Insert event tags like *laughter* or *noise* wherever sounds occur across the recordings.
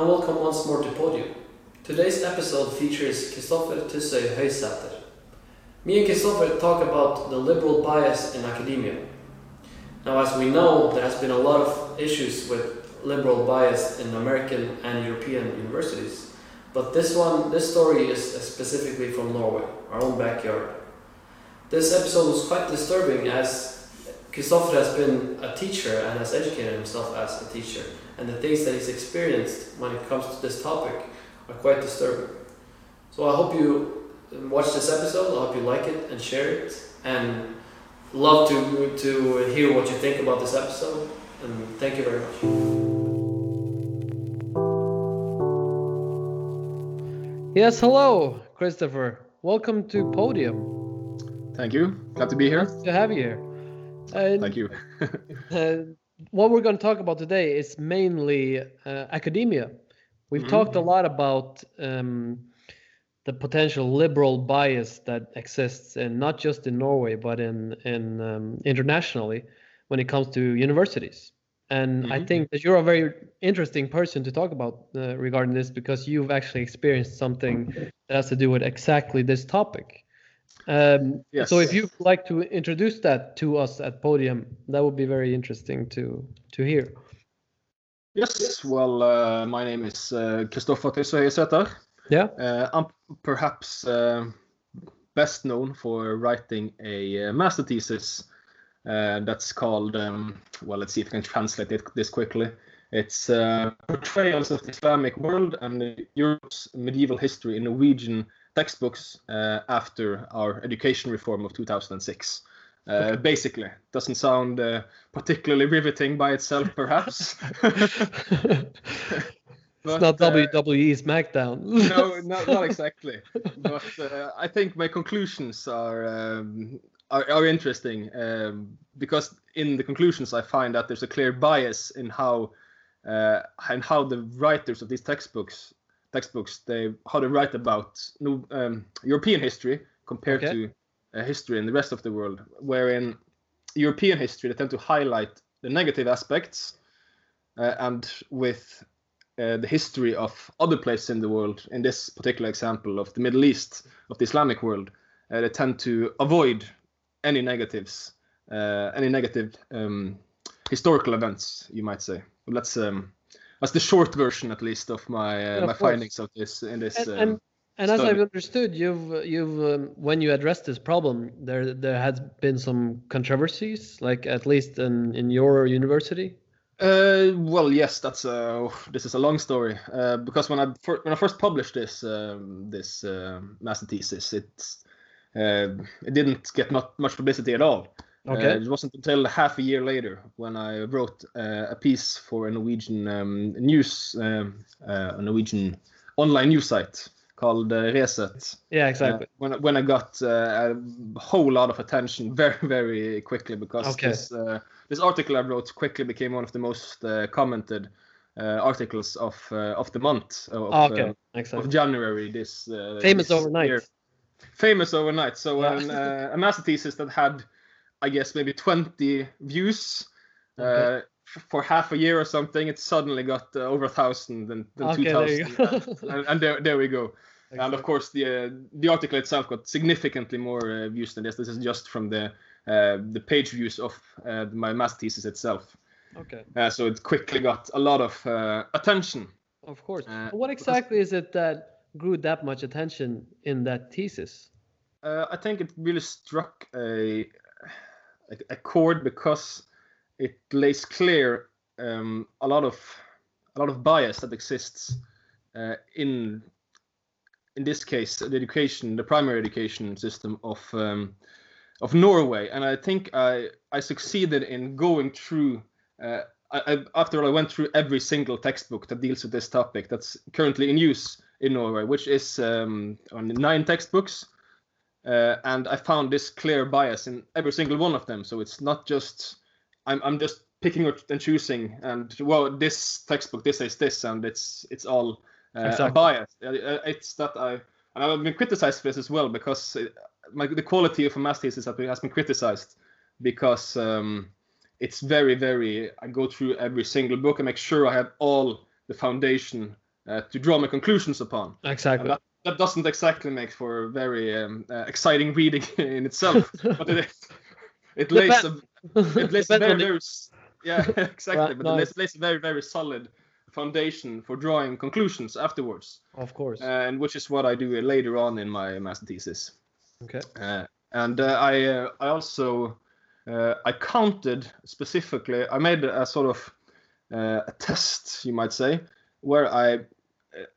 and welcome once more to Podium. Today's episode features Kristoffer Tyssøy Høisæther. Me and Kristoffer talk about the liberal bias in academia. Now, as we know, there has been a lot of issues with liberal bias in American and European universities, but this one, this story is specifically from Norway, our own backyard. This episode was quite disturbing as Kristoffer has been a teacher and has educated himself as a teacher, and the things that he's experienced when it comes to this topic are quite disturbing. So I hope you um, watch this episode. I hope you like it and share it, and love to to hear what you think about this episode. And thank you very much. Yes, hello, Kristoffer. Welcome to Podium. Thank you. Glad to be here. Nice to have you here. Uh, Thank you. *laughs* uh, what we're going to talk about today is mainly uh, academia. We've Mhm. talked a lot about um, the potential liberal bias that exists, and not just in Norway, but in in um, internationally when it comes to universities. And I Mhm. think that you're a very interesting person to talk about uh, regarding this because you've actually experienced something that has to do with exactly this topic. Um, Yes. So if you'd like to introduce that to us at Podium, that would be very interesting to to hear. Yes. Well, uh, my name is uh, Kristoffer Tyssøy Høisæther. Yeah. Uh, I'm perhaps uh, best known for writing a uh, master thesis uh, that's called, um, well, let's see if I can translate it this quickly. It's uh, Portrayals of the Islamic World and Europe's Medieval History in Norwegian Textbooks uh, after our education reform of 2006. Uh, basically, doesn't sound uh, particularly riveting by itself, perhaps. *laughs* *laughs* it's But, not uh, WWE SmackDown. no, not, *laughs* not exactly. But uh, I think my conclusions are um, are, are interesting um, because in the conclusions I find that there's a clear bias in how uh, and how the writers of these textbooks textbooks they how they write about no- um, European history compared Okay. to uh, history in the rest of the world, wherein European history they tend to highlight the negative aspects, uh, and with uh, the history of other places in the world, in this particular example of the Middle East, of the Islamic world, uh, they tend to avoid any negatives, uh, any negative um, historical events, you might say. Let's um, that's the short version, at least, of my uh, Yeah, my findings of this in this. and, um, and, and as. I've understood, you've you've um, when you addressed this problem, there there has been some controversies, like at least in in your university. Uh, well, yes, that's uh, this is a long story. Uh, because when I fir- when I first published this um, this um master thesis, it's uh, it didn't get not much publicity at all. Okay. Uh, it wasn't until half a year later when I wrote uh, a piece for a Norwegian um, news, um, uh, a Norwegian online news site called uh, Resett. yeah, Uh, exactly. when when I got uh, a whole lot of attention *laughs* very very quickly because Okay. this uh, this article I wrote quickly became one of the most uh, commented uh, articles of uh, of the month of, Ah, okay, uh, of January this uh, Famous this overnight. year. Famous overnight. So Yeah. an, uh, a master thesis that had, I guess, maybe 20 views. Okay. Uh, for half a year or something, it suddenly got uh, over a thousand and then Okay, two thousand, *laughs* and, and there, there we go. And of course, the uh, the article itself got significantly more uh, views than this. This is just from the uh, the page views of uh, my master thesis itself. okay, Uh, so it quickly got a lot of uh, attention. of course. What because- exactly is it that grew that much attention in that thesis? Uh, I think it really struck a a, chord because it lays clear um, a lot of a lot of bias that exists uh, in in this case the education the primary education system of um, of Norway. And I think I I succeeded in going through uh, I, I, after all I went through every single textbook that deals with this topic that's currently in use in Norway which is um, on nine textbooks uh, and I found this clear bias in every single one of them. So it's not just I'm I'm just picking and choosing, and well, this textbook this says this, and it's it's all uh, Exactly. bias. Uh, uh, It's that I and I've been criticized for this as well because it, my, the quality of a master thesis has been, criticized because um, it's very very I go through every single book and make sure I have all the foundation uh, to draw my conclusions upon. Exactly. That, that doesn't exactly make for a very um, uh, exciting reading *laughs* in itself, but it, it *laughs* lays a, it lays a very, very yeah *laughs* exactly, right, but nice. it lays, lays a very very solid foundation for drawing conclusions afterwards. Of course. And which is what I do later on in my master thesis. Okay. Uh, and uh, I uh, I also uh, I counted specifically. I made a sort of uh, a test, you might say, where I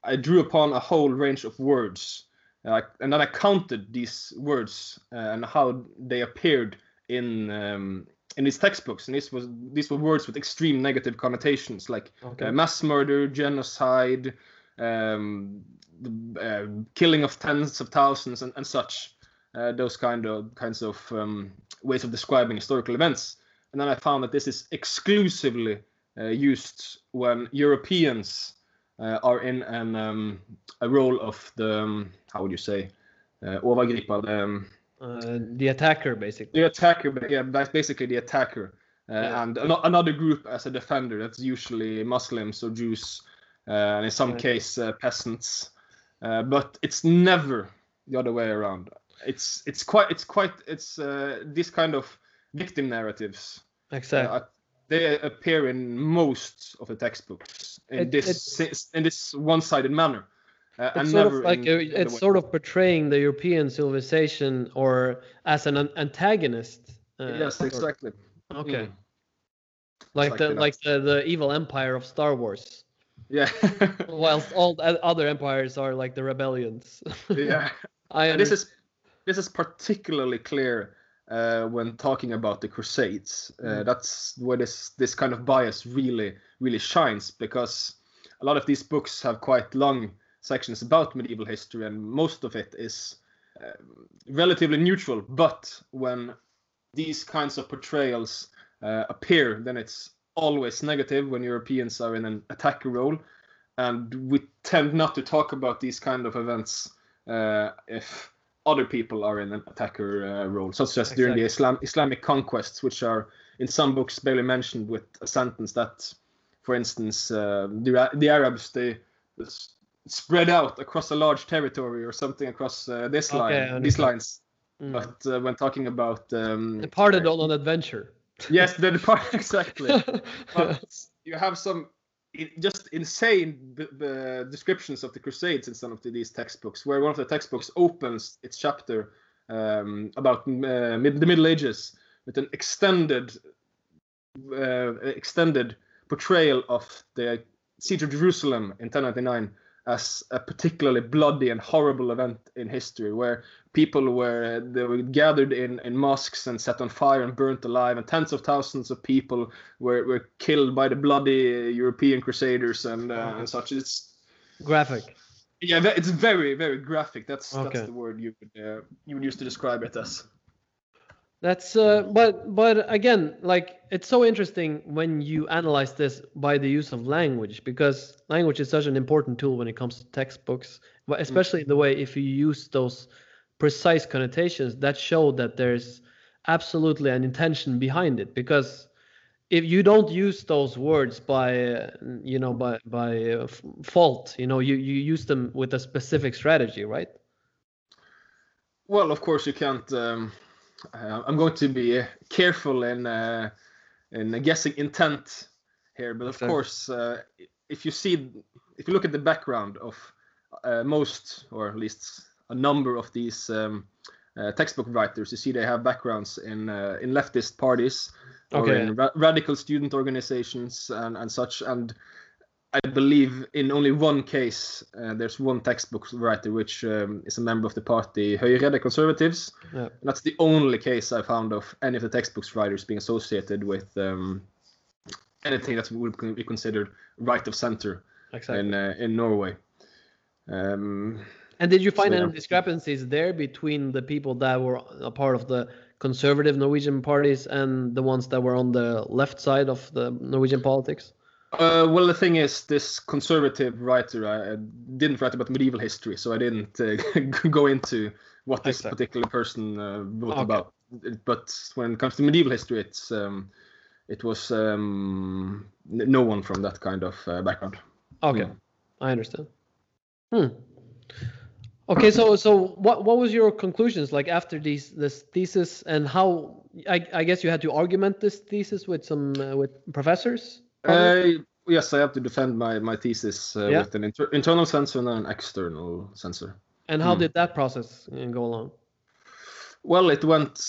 I drew upon a whole range of words, uh, and then I counted these words and how they appeared in um, in these textbooks, and this was these were words with extreme negative connotations, like okay. uh, mass murder, genocide, um, the, uh, killing of tens of thousands, and, and such. Uh, those kind of kinds of um, ways of describing historical events. And then I found that this is exclusively uh, used when Europeans uh, are in an, um, a role of the um, how would you say, uh, um, uh, the attacker, basically. The attacker, yeah, that's basically the attacker. Uh, yeah. And an- another group as a defender. That's usually Muslims or Jews, uh, and in some right. case uh, peasants. Uh, but it's never the other way around. It's it's quite it's quite it's uh, this kind of victim narratives. Exactly. They appear in most of the textbooks in it, this it, in this one-sided manner. Uh, it's sort of like a, it's sort of portraying the European civilization or as an antagonist. Uh, yes, exactly. Okay. Mm. Like exactly the like the, the evil empire of Star Wars. Yeah. *laughs* Whilst all other empires are like the rebellions. yeah. *laughs* I this is this is particularly clear uh, when talking about the Crusades. Uh, mm. That's where this this kind of bias really really shines because a lot of these books have quite long sections about medieval history, and most of it is uh, relatively neutral. But when these kinds of portrayals uh, appear, then it's always negative when Europeans are in an attacker role, and we tend not to talk about these kind of events uh, if other people are in an attacker uh, role, such as exactly. during the Islam Islamic conquests, which are in some books barely mentioned with a sentence that, for instance, uh, the, the Arabs they spread out across a large territory or something across uh, this okay, line, these lines. Mm. But uh, when talking about um, departed on an adventure. Yes, the depart *laughs* exactly. *laughs* but you have some just insane b- descriptions of the Crusades in some of the, these textbooks, where one of the textbooks opens its chapter um, about uh, mid- the Middle Ages with an extended, uh, extended portrayal of the siege of Jerusalem in 1099 as a particularly bloody and horrible event in history where people were they were gathered in, in mosques and set on fire and burnt alive and tens of thousands of people were, were killed by the bloody European crusaders and, uh, and such. It's graphic. Yeah it's very very graphic. That's okay. that's the word you would uh, you would use to describe it as. That's uh, but but again, like it's so interesting when you analyze this by the use of language because language is such an important tool when it comes to textbooks, but especially mm-hmm. the way if you use those precise connotations that show that there's absolutely an intention behind it because if you don't use those words by you know by by uh, fault you know you you use them with a specific strategy right well of course you can't um, uh, I'm going to be uh, careful in uh, in guessing intent here, but of okay. course, uh, if you see, if you look at the background of uh, most, or at least a number of these um, uh, textbook writers, you see they have backgrounds in in leftist parties or okay. in ra- radical student organizations and and such, and I believe in only one case, uh, there's one textbook writer which um, is a member of the party Høyre, the Conservatives. Yeah. And that's the only case I found of any of the textbooks writers being associated with um, anything that would be considered right of center exactly. in uh, in Norway. Um, and did you find so, any yeah. discrepancies there between the people that were a part of the conservative Norwegian parties and the ones that were on the left side of the Norwegian politics? Uh, well, the thing is, this conservative writer I, didn't write about medieval history, so I didn't uh, *laughs* go into what this exactly. particular person uh, wrote okay. about. But when it comes to medieval history, it's um, it was um, no one from that kind of uh, background. Okay, mm. I understand. Hmm. Okay, so so what what was your conclusions like after these this thesis and how I, I guess you had to argument this thesis with some uh, with professors? Uh, yes, I have to defend my my thesis uh, Yeah. with an inter- internal censor and an external censor. And how Hmm. did that process uh, go along? Well, it went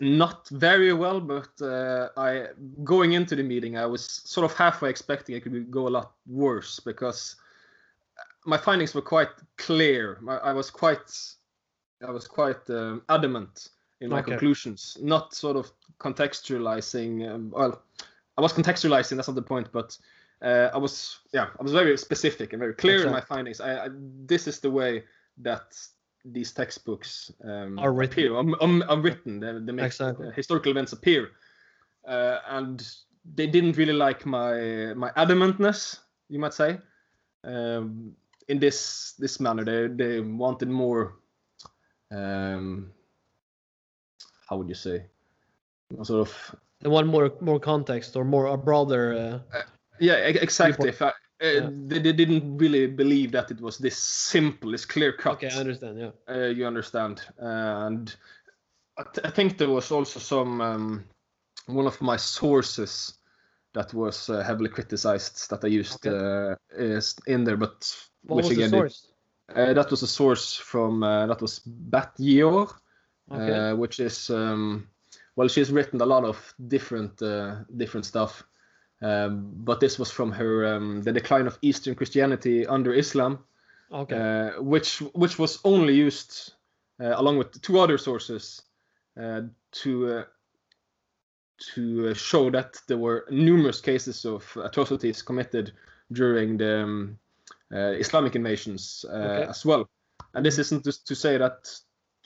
not very well, but uh, I going into the meeting, I was sort of halfway expecting it could go a lot worse because my findings were quite clear. I, I was quite, I was quite um, adamant in my Okay. conclusions, not sort of contextualizing. Um, well, I was contextualizing. That's not the point, but uh, I was, yeah, I was very specific and very clear in my findings. I, I, this is the way that these textbooks um, Are written. appear, um, um, are written. The, the make- Exactly. uh, historical events appear, uh, and they didn't really like my my adamantness, you might say, um, in this this manner. They they wanted more. Um, how would you say? Sort of They want more more context or more a broader. Uh, Yeah, e- exactly. If I, uh, Yeah. they, they didn't really believe that it was this simple, this clear cut. okay, I understand. Yeah. uh, you understand. and I, th- I think there was also some um, one of my sources that was uh, heavily criticized that I used uh, is in there, but What which was the source? uh, that was a source from uh, that was Bat Yeor, Okay. uh, which is um, well, she's written a lot of different uh, different stuff. Um, but this was from her um, the decline of Eastern Christianity under Islam, okay. uh, which which was only used uh, along with two other sources uh, to uh, to uh, show that there were numerous cases of atrocities committed during the um, Islamic invasions uh, Okay. as well. And this isn't just to say that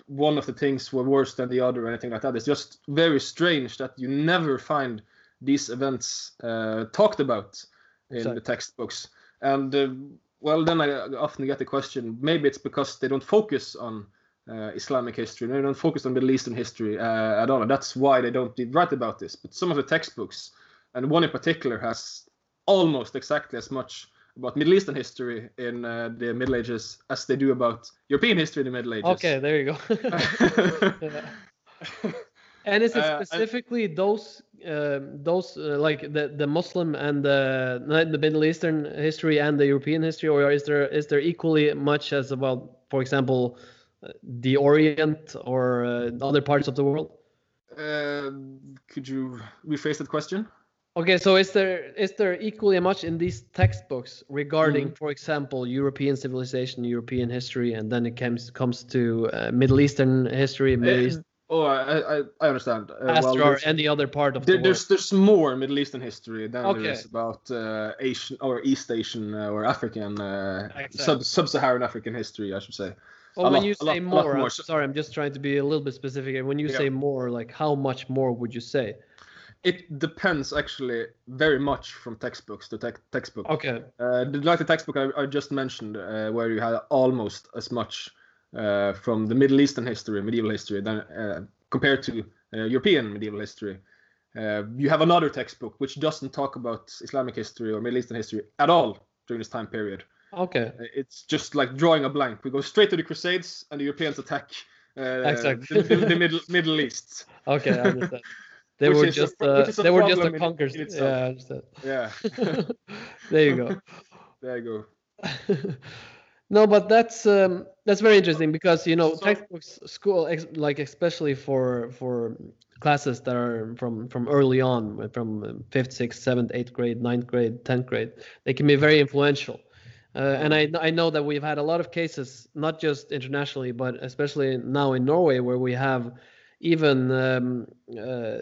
one of the things were worse than the other or anything like that. It's just very strange that you never find these events uh, talked about in the textbooks. And uh, well, then I often get the question: maybe it's because they don't focus on uh, Islamic history, they don't focus on Middle Eastern history uh, at all, and that's why they don't write about this. But some of the textbooks, and one in particular, has almost exactly as much about Middle Eastern history in uh, the Middle Ages as they do about European history in the Middle Ages. Okay, there you go. *laughs* Yeah. And is it Uh, specifically those um those uh, like the the Muslim and the the Middle Eastern history and the European history, or is there is there equally much as about, for example, uh, the Orient or uh, other parts of the world? Uh, could you rephrase that question? Okay, so is there is there equally much in these textbooks regarding, Mhm. for example, European civilization, European history, and then it comes comes to uh, Middle Eastern history, Middle Uh, East, Oh, I, I, I understand. Uh, well, there's- any other part of the There, world. there's there's more Middle Eastern history than Okay. there is about uh, Asian or East Asian uh, or African uh, Exactly. sub sub-Saharan African history, I should say. Well, a when lot- you say lot more, I'm sorry, I'm just trying to be a little bit specific. here. When you Yeah. say more, like how much more would you say? It depends actually very much from textbooks to tec- textbook. Okay, Uh, like the textbook I, I just mentioned, uh, where you had almost as much uh, from the Middle Eastern history, medieval history, than uh, compared to uh, European medieval history. Uh, you have another textbook which doesn't talk about Islamic history or Middle Eastern history at all during this time period. okay, It's just like drawing a blank. We go straight to the Crusades, and the Europeans attack uh, Exactly. the, the, the *laughs* Middle Middle East. okay, I understand. *laughs* They Which were a just uh, a they were just a problem in- in yeah. Yeah, *laughs* *laughs* there you go. there you go. *laughs* no, but that's um, that's very interesting because you know So- textbooks, school, ex- like especially for for classes that are from from early on, from fifth, sixth, seventh, eighth grade, ninth grade, tenth grade, they can be very influential. Uh, and I I know that we've had a lot of cases, not just internationally, but especially now in Norway, where we have even um, uh,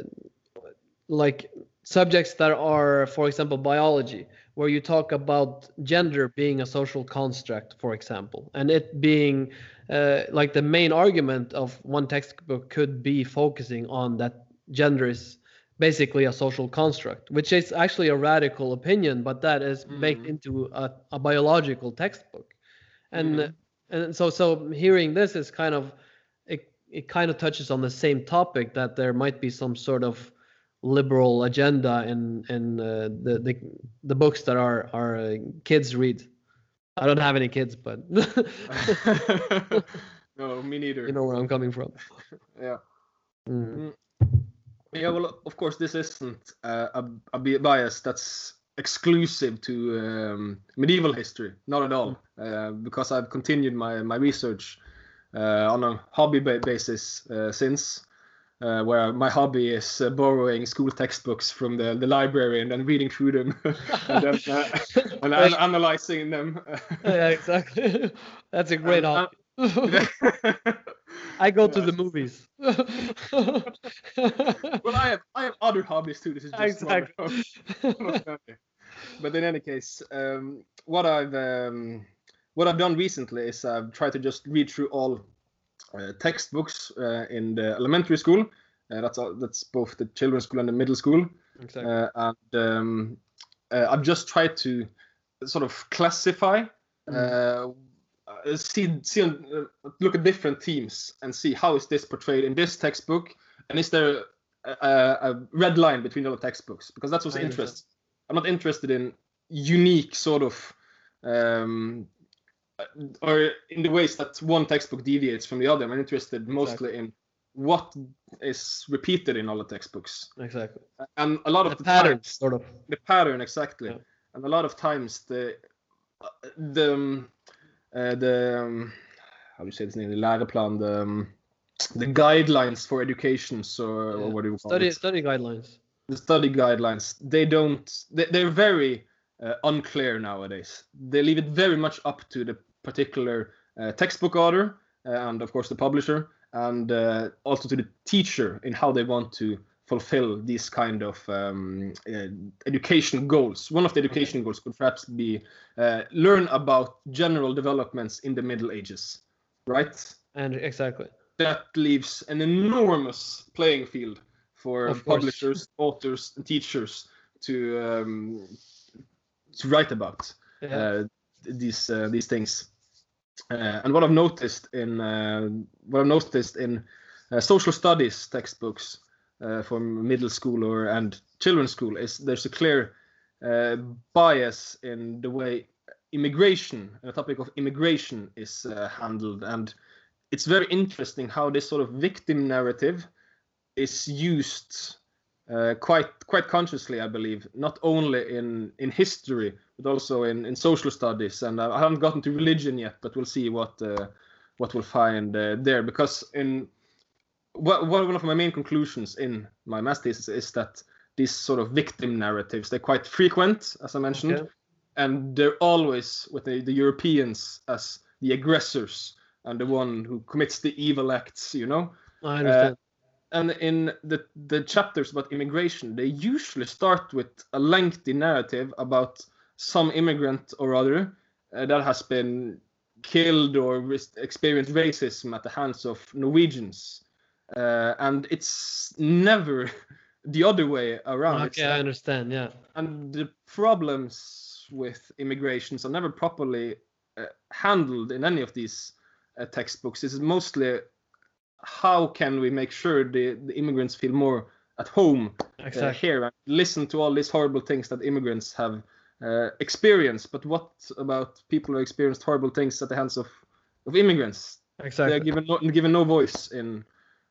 like subjects that are, for example, biology, where you talk about gender being a social construct, for example, and it being uh, like the main argument of one textbook could be focusing on that gender is basically a social construct, which is actually a radical opinion, but that is baked Mhm. into a, a biological textbook. And Mhm. and so so hearing this is kind of it, kind of touches on the same topic that there might be some sort of liberal agenda in in uh, the, the the books that our our uh, kids read. I don't have any kids, but *laughs* *laughs* no, me neither. you know where I'm coming from. Yeah. Mm. Yeah, well, of course, this isn't uh, a, a bias that's exclusive to um, medieval history, not at all, uh, because I've continued my, my research on a hobby ba- basis uh, since, uh, where my hobby is uh, borrowing school textbooks from the, the library and then reading through them *laughs* and then uh, *laughs* and an- analyzing them. *laughs* yeah, exactly. That's a great Um, hobby. I go to the movies. well, I have I have other hobbies too. This is just one of them. Okay. but in any case, um, what I've um, what I've done recently is I've tried to just read through all uh, textbooks uh, in the elementary school. Uh, that's all, that's both the children's school and the middle school, exactly. uh, and um, uh, I've just tried to sort of classify. Uh, uh, see, see, uh, look at different themes and see how is this portrayed in this textbook, and is there a, a, red line between all the textbooks? Because that's what's interest. I'm not interested in unique sort of, um, or in the ways that one textbook deviates from the other. I'm interested mostly in what is repeated in all the textbooks, exactly. and a lot of The the pattern, times- sort of. the pattern exactly Yeah. and a lot of times the uh, the um, uh, the um, how do you say this name the læreplan the um, the guidelines for education so or what do you call Study it study guidelines. the study guidelines they don't they, they're very uh, unclear nowadays. They leave it very much up to the particular uh, textbook author uh, and of course the publisher and uh, also to the teacher in how they want to fulfill these kind of um, uh, education goals. One of the education goals could perhaps be uh, learn about general developments in the middle ages right? And exactly. that leaves an enormous playing field for publishers, authors, and teachers to um, to write about Yeah. uh, these uh, these things. Uh, and what I've noticed in uh, what I've noticed in uh, social studies textbooks uh, from middle school or and children's school is there's a clear uh, bias in the way immigration and the topic of immigration is uh, handled and it's very interesting how this sort of victim narrative is used uh, quite quite consciously, I believe, not only in in history but also in, in social studies. And I haven't gotten to religion yet, but we'll see what uh, what we'll find uh, there. Because in what, one of my main conclusions in my master thesis is that these sort of victim narratives they're quite frequent, as I mentioned, Okay. and they're always with the, the Europeans as the aggressors and the one who commits the evil acts. You know I understand. And in the the chapters about immigration, they usually start with a lengthy narrative about some immigrant or other uh, that has been killed or experienced racism at the hands of Norwegians, uh, and it's never *laughs* the other way around. It's okay, I understand. Yeah. and the problems with immigrations are never properly uh, handled in any of these uh, textbooks. It's mostly how can we make sure the, the immigrants feel more at home uh, Exactly. here and listen to all these horrible things that immigrants have uh, experienced. But what about people who experienced horrible things at the hands of, of immigrants? exactly. They're given no, given no voice in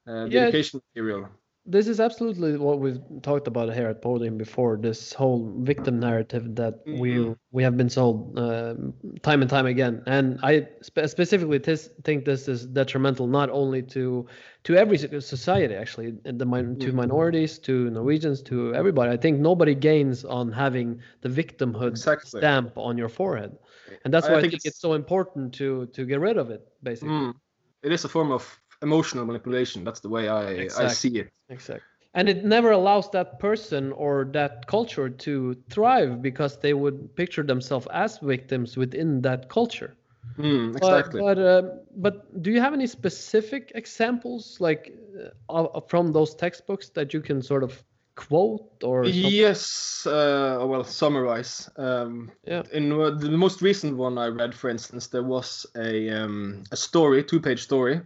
uh, the Yeah, education material. This is absolutely what we've talked about here at Podium before. This whole victim narrative that we Mhm. we have been sold um, time and time again, and I spe- specifically tis, think this is detrimental not only to to every society actually, the min- to Mhm. minorities, to Norwegians, to everybody. I think nobody gains on having the victimhood Exactly. stamp on your forehead, and that's why I, think think, it's- it's so important to to get rid of it, basically. Mm. It is a form of emotional manipulation. That's the way I, I see it. Exactly. And it never allows that person or that culture to thrive because they would picture themselves as victims within that culture. Mm, But- exactly. But uh, but do you have any specific examples like uh, from those textbooks that you can sort of quote or something? Yes, uh, well, summarize. Um, Yeah. In uh, the most recent one I read, for instance, there was a um, a story, two-page story,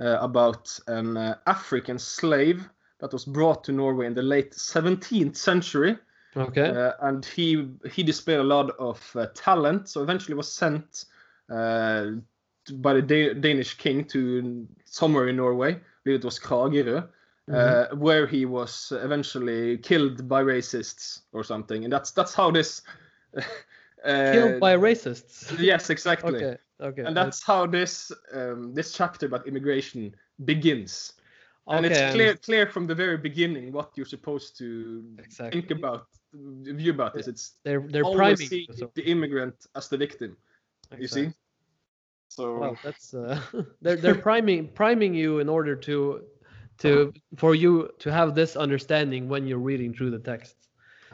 uh, about an uh, African slave that was brought to Norway in the late 17th century, Okay. Uh, and he he displayed a lot of uh, talent. So eventually was sent uh, to- by the da- Danish king to somewhere in Norway. It was Kragerø, uh, where he was eventually killed by racists or something. And that's that's how this. *laughs* uh, Killed by racists. Yes, exactly. Okay. Okay. And that's how this um, this chapter about immigration begins. And okay, it's clear clear from the very beginning what you're supposed to Exactly. think about, view about this. It's They're they're always priming. the immigrant as the victim. You see. So Well, that's uh, *laughs* they're they're priming priming you in order to to for you to have this understanding when you're reading through the text.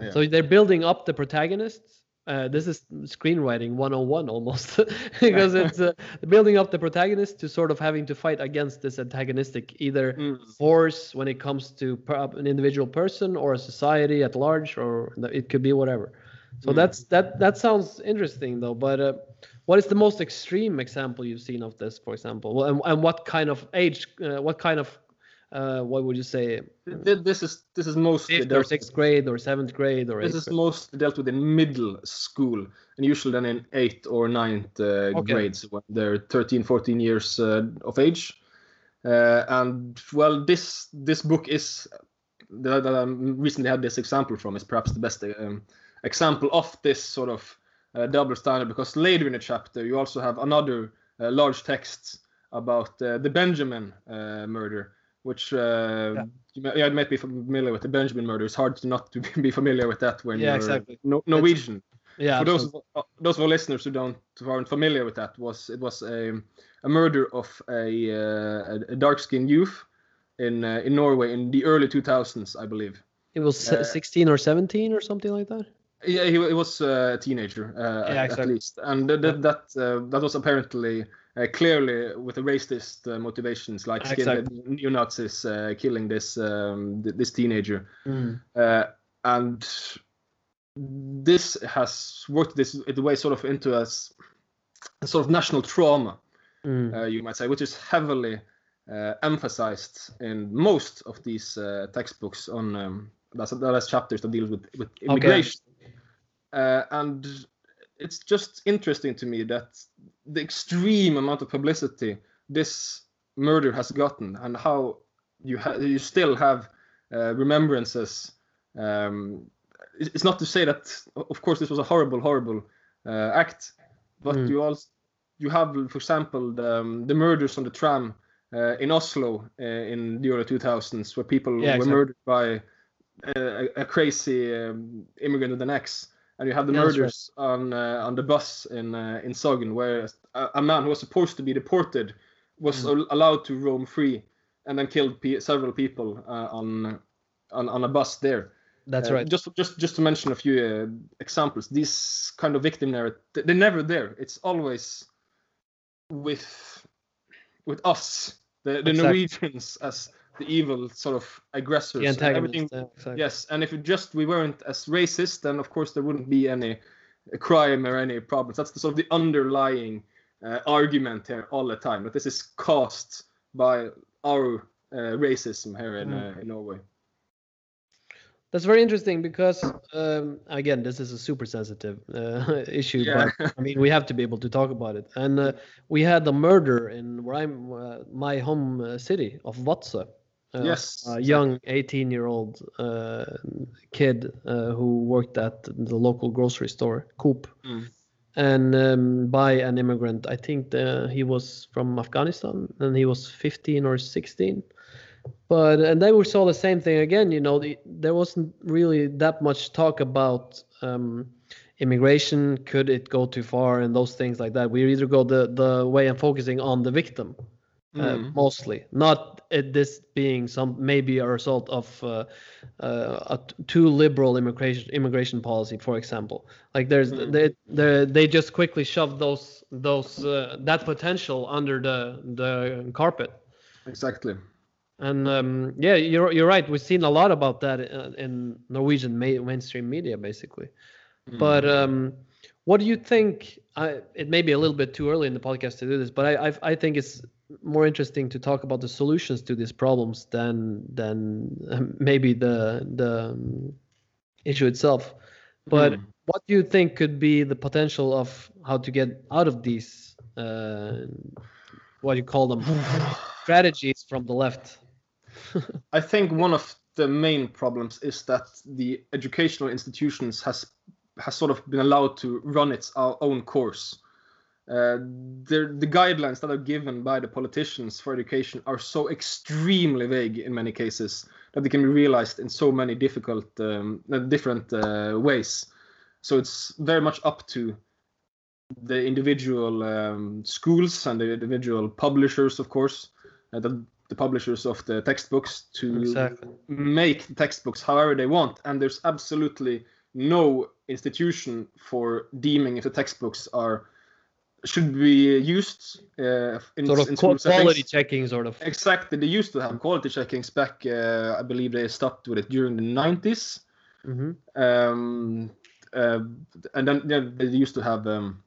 Yeah. So they're building up the protagonists. Uh, this is screenwriting 101 almost *laughs* because it's uh, building up the protagonist to sort of having to fight against this antagonistic either Mm. force when it comes to per- an individual person or a society at large or it could be whatever so Mm. that's that that sounds interesting though but uh, what is the most extreme example you've seen of this for example and, and what kind of age uh, what kind of uh, what would you say this is this is mostly fifth or sixth grade or seventh grade or This is mostly dealt with in middle school, and usually then in eighth or ninth uh, Okay. grades when they're 13, 14 years uh, of age. Uh, and well, this this book is that, that I recently had this example from is perhaps the best um, example of this sort of uh, double standard because later in the chapter you also have another uh, large text about uh, the Benjamin uh, murder, which uh, Yeah. you, may, yeah, you might be familiar with the Benjamin murder. It's hard to not to *laughs* be familiar with that when Yeah, you're exactly. no, Norwegian. yeah For those so- of, uh, those of our listeners who don't who aren't familiar with that, was it was a, a murder of a, uh, a, a dark-skinned youth in uh, in Norway in the early 2000s, I believe. it was uh, 16 or 17 or something like that Yeah, he, he was uh, a teenager uh, Yeah, at, at least, and that that that, uh, that was apparently uh, clearly with a racist uh, motivations, like Exactly. neo Nazis uh, killing this um, th- this teenager, Mm. uh, and this has worked this its way sort of into a sort of national trauma, Mm. uh, you might say, which is heavily uh, emphasized in most of these uh, textbooks on um, that's that's chapters that deal with with immigration. Uh, and it's just interesting to me that the extreme amount of publicity this murder has gotten, and how you ha- you still have uh, remembrances. Um, it's not to say that, of course, this was a horrible, horrible uh, act, but Mm. you also you have, for example, the, um, the murders on the tram uh, in Oslo uh, in the early 2000s, where people Yeah, were exactly. murdered by a, a crazy um, immigrant with an X, and you have the Yeah, that's right. murders on uh, on the bus in uh, in Sogn, where a, a man who was supposed to be deported was Mm. al- allowed to roam free, and then killed pe- several people uh, on, on on a bus there. that's Uh, right Just just just to mention a few uh, examples, these kind of victim narrative, they're never there. It's always with with us, the, the Exactly. Norwegians, as the evil sort of aggressors. the and antagonist everything- yeah, exactly. Yes, and if it just we weren't as racist, then of course there wouldn't be any crime or any problems. That's the sort of the underlying uh, argument here all the time. That this is caused by our uh, racism here in, Mm. uh, in Norway. That's very interesting because um, again, this is a super sensitive uh, *laughs* issue, Yeah. but I mean, we have to be able to talk about it. And uh, we had the murder in where I'm, uh, my home uh, city of Vadsø. Uh, Yes, a young 18-year-old uh, kid uh, who worked at the local grocery store, Coop, Mm. and um, by an immigrant. I think the, he was from Afghanistan, and he was 15 or 16 but and then we saw the same thing again you know the, there wasn't really that much talk about um, immigration. Could it go too far and those things like that? We either go the the way of focusing on the victim Mm. mostly not it, this being some maybe a result of uh, uh, a t- too liberal immigration immigration policy for example like there's Mm. they, they they just quickly shove those those uh, that potential under the the carpet Exactly. and um, yeah, you're you're right. We've seen a lot about that in, in Norwegian ma- mainstream media, basically. Mm. But um, what do you think? I, it may be a little bit too early in the podcast to do this, but I, I I think it's more interesting to talk about the solutions to these problems than than um, maybe the the um, issue itself. But Hmm. what do you think could be the potential of how to get out of these uh, what do you call them *sighs* strategies from the left? *laughs* I think one of the main problems is that the educational institutions has has sort of been allowed to run its own course. Uh, the the guidelines that are given by the politicians for education are so extremely vague in many cases that they can be realized in so many difficult um, uh, different uh, ways. So it's very much up to the individual um, schools and the individual publishers, of course, uh, the, the publishers of the textbooks to Exactly. make the textbooks however they want and there's absolutely no institution for deeming if the textbooks are should be used uh, in, Sort of in quality settings. checking, sort of. exactly they used to have quality checkings back uh, i believe they stopped with it during the 90s mm-hmm. um, uh, and then yeah, they used to have um,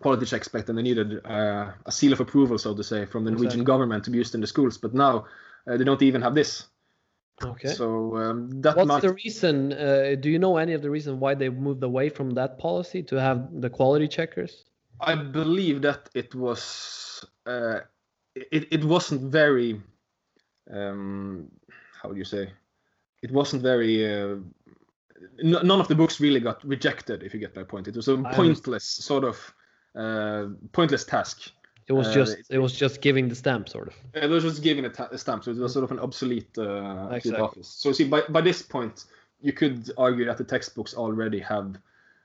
quality checks back then they needed uh, a seal of approval so to say from the norwegian Exactly. government to be used in the schools but now uh, they don't even have this Okay. so um, that What's might the reason? Uh, do you know any of the reason why they moved away from that policy to have the quality checkers? I believe that it was uh, it it wasn't very um, how would you say it wasn't very uh, n- none of the books really got rejected if you get my point it was a pointless sort of uh, pointless task It was Uh, just it- it was just giving the stamp, sort of. it was just giving a, stamp so it was sort of an obsolete, uh, Exactly. office so see by, by this point you could argue that the textbooks already have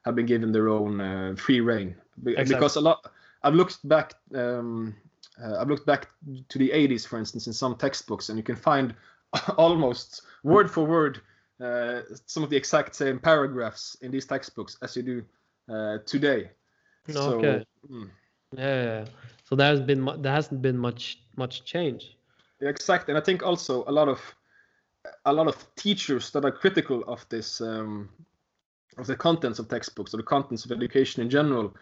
have been given their own uh, free reign Exactly. because a lot I've looked back um, uh, I've looked back to the 80s for instance in some textbooks and you can find *laughs* almost word for word uh, some of the exact same paragraphs in these textbooks as you do uh, today So, mm, Yeah. So there has been there hasn't been much much change. Yeah, exactly, and I think also a lot of a lot of teachers that are critical of this um, of the contents of textbooks or the contents of education in general,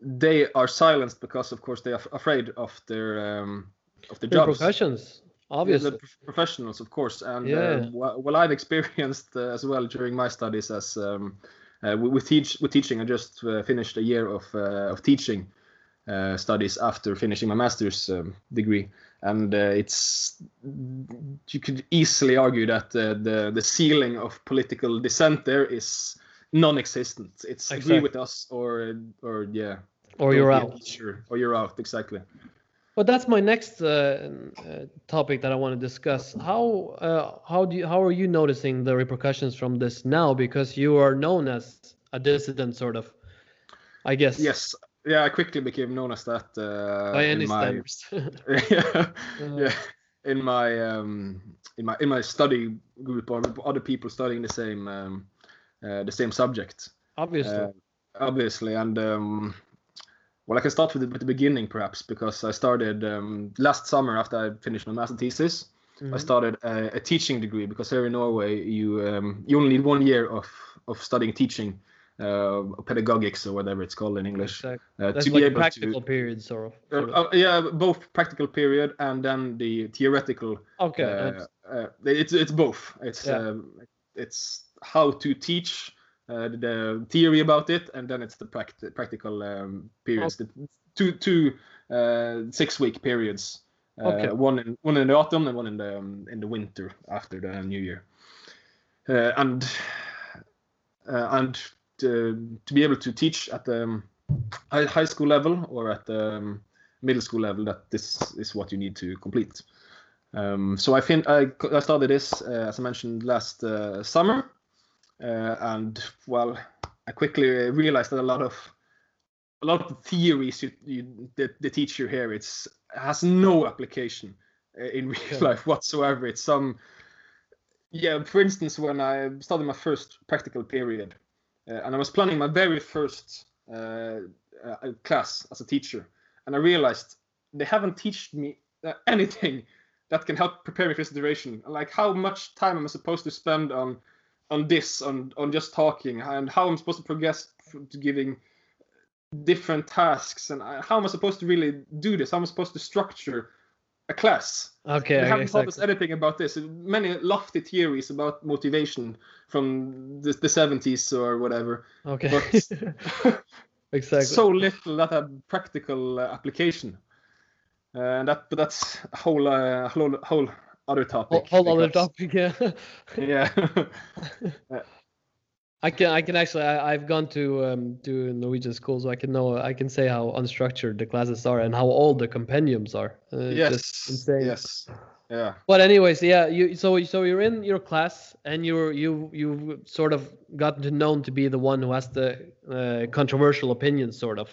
they are silenced because, of course, they are afraid of their um, of their The jobs. professions, obviously. the professionals, of course, and Yeah. uh, wha- well, I've experienced uh, as well during my studies as um, uh, with, with teach with teaching. I just uh, finished a year of uh, of teaching uh, studies after finishing my master's um, degree, and uh, it's you could easily argue that uh, the the ceiling of political dissent there is non-existent. It's agree with us or or yeah, or you're out. or you're out exactly. But that's my next uh, uh, topic that I want to discuss. How uh, how do you, how are you noticing the repercussions from this now? Because you are known as a dissident, sort of. I guess. Yes, yeah, I quickly became known as that uh, By in any my standards. *laughs* yeah, Uh, yeah. In my um, in my in my study group or with other people studying the same um, uh, the same subject, Obviously. uh, obviously. And um, well, I can start with the, with the beginning perhaps because I started um, last summer after I finished my master thesis. I Mhm. started a, a teaching degree because here in Norway you um, you only need one year of of studying teaching, uh, pedagogics or whatever it's called in English, Exactly. uh, That's to like be able practical to. period, sort of. Uh, uh, yeah, both practical period and then the theoretical. okay. Uh, uh, it's it's both. It's Yeah. um, it's how to teach uh, the theory about it, and then it's the pract- practical um, periods. The two two uh, six week periods. Uh, Okay. One in one in the autumn and one in the um, in the winter after the new year. Uh, and uh, and to, to be able to teach at the um, high, school level or at the um, middle school level, that this is what you need to complete. Um, so I think I, I started this uh, as I mentioned last uh, summer, uh, and well, I quickly realized that a lot of a lot of the theories you, you the, the teacher here it's has no application uh, in *laughs* real Okay. life whatsoever. It's some yeah. For instance, when I started my first practical period, and I was planning my very first uh, uh, class as a teacher, and I realized they haven't taught me uh, *laughs* anything that can help prepare me for this duration. Like how much time am I supposed to spend on on this, on on just talking, and how I'm supposed to progress to giving different tasks, and how am I supposed to really do this? How am I supposed to structure a class. Okay, they haven't taught us anything about this. Many lofty theories about motivation from the, the 70s or whatever. Okay. but- *laughs* exactly. So little that had practical uh, application. Uh, and that, but that's a whole, uh, whole, whole other topic. whole, whole other topic. Yeah. *laughs* Yeah. *laughs* I can I can actually I, I've gone to um to Norwegian school so I can know I can say how unstructured the classes are and how old the compendiums are. Uh, yes. Yes. Yeah. But anyways, yeah, you so so you're in your class and you're you you've sort of gotten to known to be the one who has the uh, controversial opinions, sort of.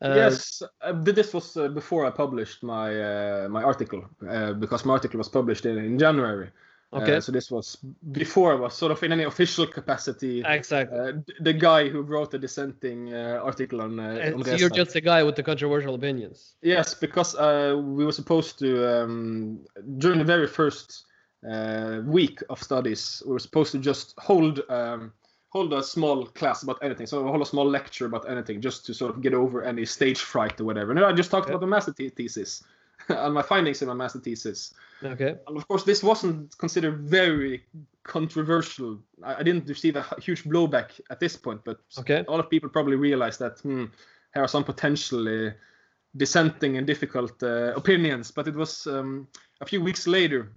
Uh, yes, uh, this was uh, before I published my uh, my article uh, because my article was published in, in January. Okay. Uh, so this was before I was sort of in any *laughs* official capacity. exactly. Uh, the guy who wrote the dissenting uh, article on. Uh, on so you're just the guy with the controversial opinions. Yes, because uh, we were supposed to um, during the very first uh, week of studies, we were supposed to just hold um, hold a small class about anything. So hold a small lecture about anything, just to sort of get over any stage fright or whatever. And I just talked Okay. about the master thesis *laughs* and my findings in my master thesis. Okay. And of course, this wasn't considered very controversial. I, I didn't receive a huge blowback at this point, but Okay. a lot of people probably realized that hmm, here are some potentially dissenting and difficult uh, opinions. But it was um, a few weeks later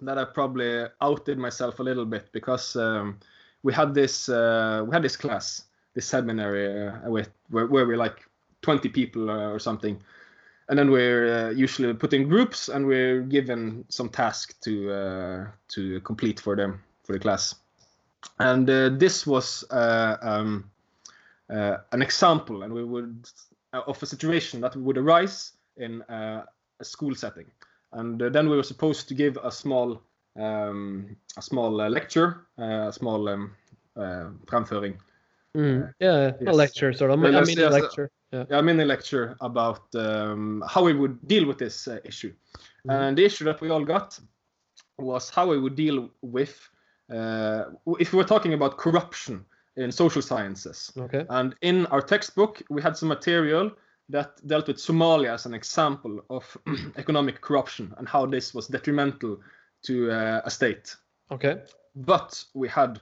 that I probably outed myself a little bit because um, we had this uh, we had this class, this seminary uh, with where, where we're like 20 people uh, or something. And then we're uh, usually put in groups, and we're given some task to uh, to complete for them for the class. And uh, this was uh, um, uh, an example, and we would uh, of a situation that would arise in uh, a school setting. And uh, then we were supposed to give a small um, a small uh, lecture, uh, a small um, uh, framføring, Mm. Yeah, a yes. lecture, sort of. Well, a yes, mini yes, uh, lecture. Yeah. a lecture about um, how we would deal with this uh, issue. And the issue that we all got was how we would deal with uh, if we were talking about corruption in social sciences. Okay. And in our textbook, we had some material that dealt with Somalia as an example of *clears throat* economic corruption and how this was detrimental to uh, a state. Okay. But we had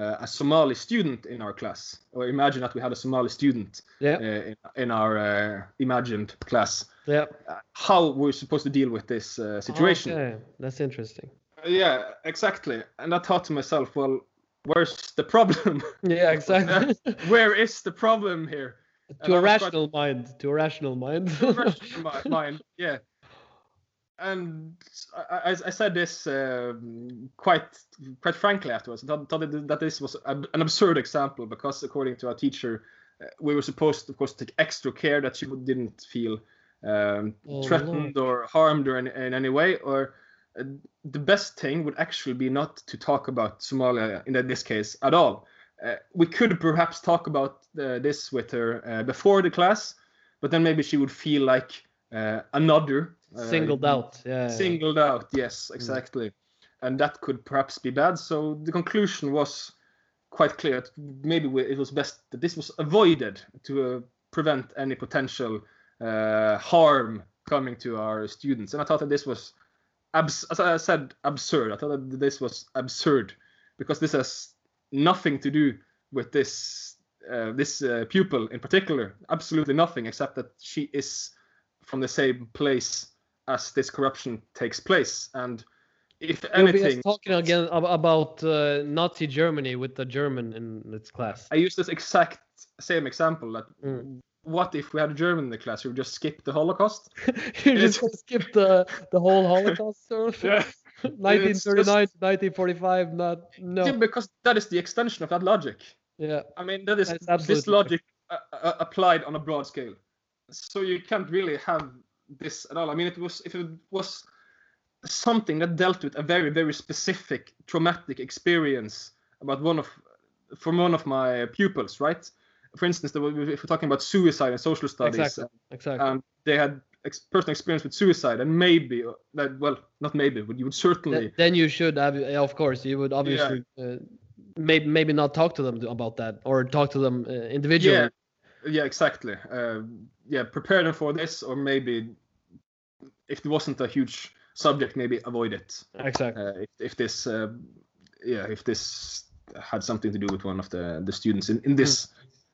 uh, a Somali student in our class, or imagine that we had a Somali student Yeah. uh, in, in our uh, imagined class. Yeah. Uh, how we're supposed to deal with this uh, situation? Okay. That's interesting. Yeah, exactly. And I thought to myself, well, where's the problem? *laughs* Yeah, exactly. *laughs* Where is the problem here? to a was quite- rational mind. To a rational mind. Rational mind, yeah. And I, I, said this um, quite quite frankly afterwards. I thought, that- this was an absurd example because, according to our teacher, uh, we were supposed, of course, to take extra care that she didn't feel um, Oh, threatened or harmed or in, in any way. Or uh, the best thing would actually be not to talk about Somalia in this case at all. Uh, we could perhaps talk about uh, this with her uh, before the class, but then maybe she would feel like uh, another uh, Singled out. Yeah. Singled out, yes, exactly. And that could perhaps be bad. So the conclusion was quite clear. Maybe it was best that this was avoided to uh, prevent any potential uh, harm coming to our students. And I thought that this was, abs- as I said, absurd. I thought that this was absurd because this has nothing to do with this uh, this uh, pupil in particular. Absolutely nothing, except that she is from the same place as this corruption takes place. And if anything, talking again about uh, Nazi Germany with the German in its class. I use this exact same example. That Mm. what if we had a German in the class who would just skip the Holocaust? *laughs* you just *laughs* skip the the whole Holocaust, sort of. *laughs* Yeah. 1939 to 1945. Not no. Yeah, because that is the extension of that logic. Yeah. I mean, that is this logic uh, uh, applied on a broad scale. So you can't really have this at all. I mean, it was if it was something that dealt with a very very specific traumatic experience about one of from one of my pupils, right? For instance, there was- if we're talking about suicide and social studies, Exactly. Exactly. um, they had ex- personal experience with suicide, and maybe uh, that well, not maybe, but you would certainly Th- then you should have, yeah, of course, you would obviously uh, maybe maybe not talk to them about that or talk to them uh, individually. Yeah, yeah, exactly. Uh, yeah, prepare them for this, or maybe if it wasn't a huge subject, maybe avoid it. Exactly. Uh, if, if this, uh, yeah, if this had something to do with one of the the students in, in this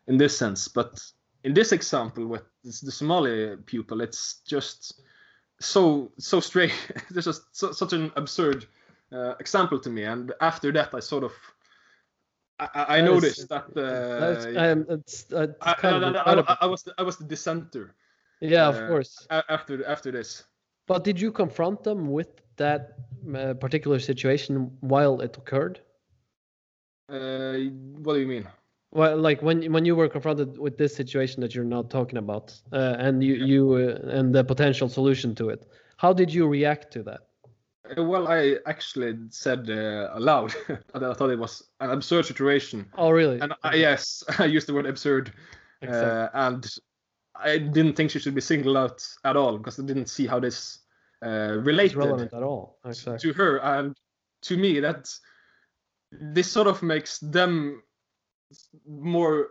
in this sense, but in this example with the Somali pupil, it's just so so straight. *laughs* It's just so, such an absurd uh, example to me. And after that, I sort of I, I I That is- noticed that. That's, it's, it's I, I- I- I- I was the, I was the dissenter yeah, of uh, course. after after this. But did you confront them with that uh, particular situation while it occurred? Uh, what do you mean? Well, like when when you were confronted with this situation that you're now talking about, uh, and you you uh, and the potential solution to it, how did you react to that? Uh, Well, I actually said uh, aloud *laughs* that I thought it was an absurd situation, Oh, really? and I, yes, *laughs* I used the word absurd, uh, and I didn't think she should be singled out at all because I didn't see how this uh, related relevant at all. Exactly. to her, and to me that this sort of makes them more,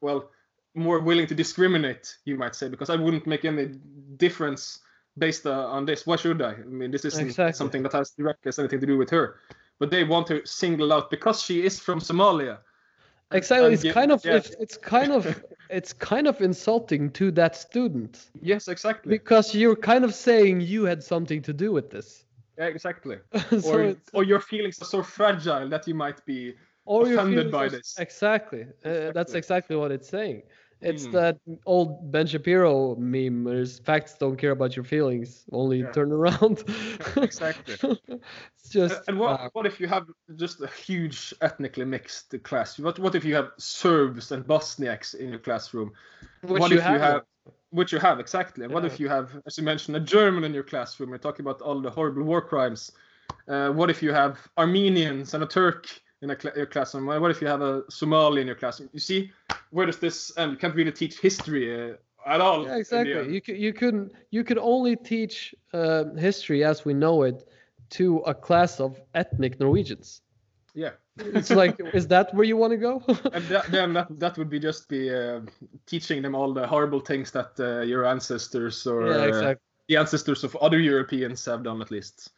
well, more willing to discriminate, you might say, because I wouldn't make any difference based uh, on this. Why should I? I mean, this isn't Exactly. something that has directly has anything to do with her. But they want to single out because she is from Somalia. Exactly. and It's yeah- kind of yeah. if it's kind of *laughs* it's kind of insulting to that student Yes, exactly. because you're kind of saying you had something to do with this. Yeah, exactly. *laughs* so or, or your feelings are so fragile that you might be. or offended by this. Exactly. Uh, that's Exactly. exactly what it's saying. It's Mm. that old Ben Shapiro meme. There's facts don't care about your feelings, only Yeah. turn around. *laughs* *laughs* Exactly. it's just and what, uh, what if you have just a huge ethnically mixed class? What what if you have Serbs and Bosniaks in your classroom? which what you if you have. have, which you have exactly? What if you have, as you mentioned, a German in your classroom? You're talking about all the horrible war crimes. Uh, what if you have Armenians and a Turk in a cl- your classroom? What if you have a Somali in your classroom? You see, where does this end? You can't really teach history uh, at all. Yeah, exactly. You could you couldn't you could only teach uh, history as we know it to a class of ethnic Norwegians. Yeah. It's like, *laughs* is that where you want to go? *laughs* and that, then that that would be just be uh, teaching them all the horrible things that uh, your ancestors or yeah, uh, exactly. the ancestors of other Europeans have done at least.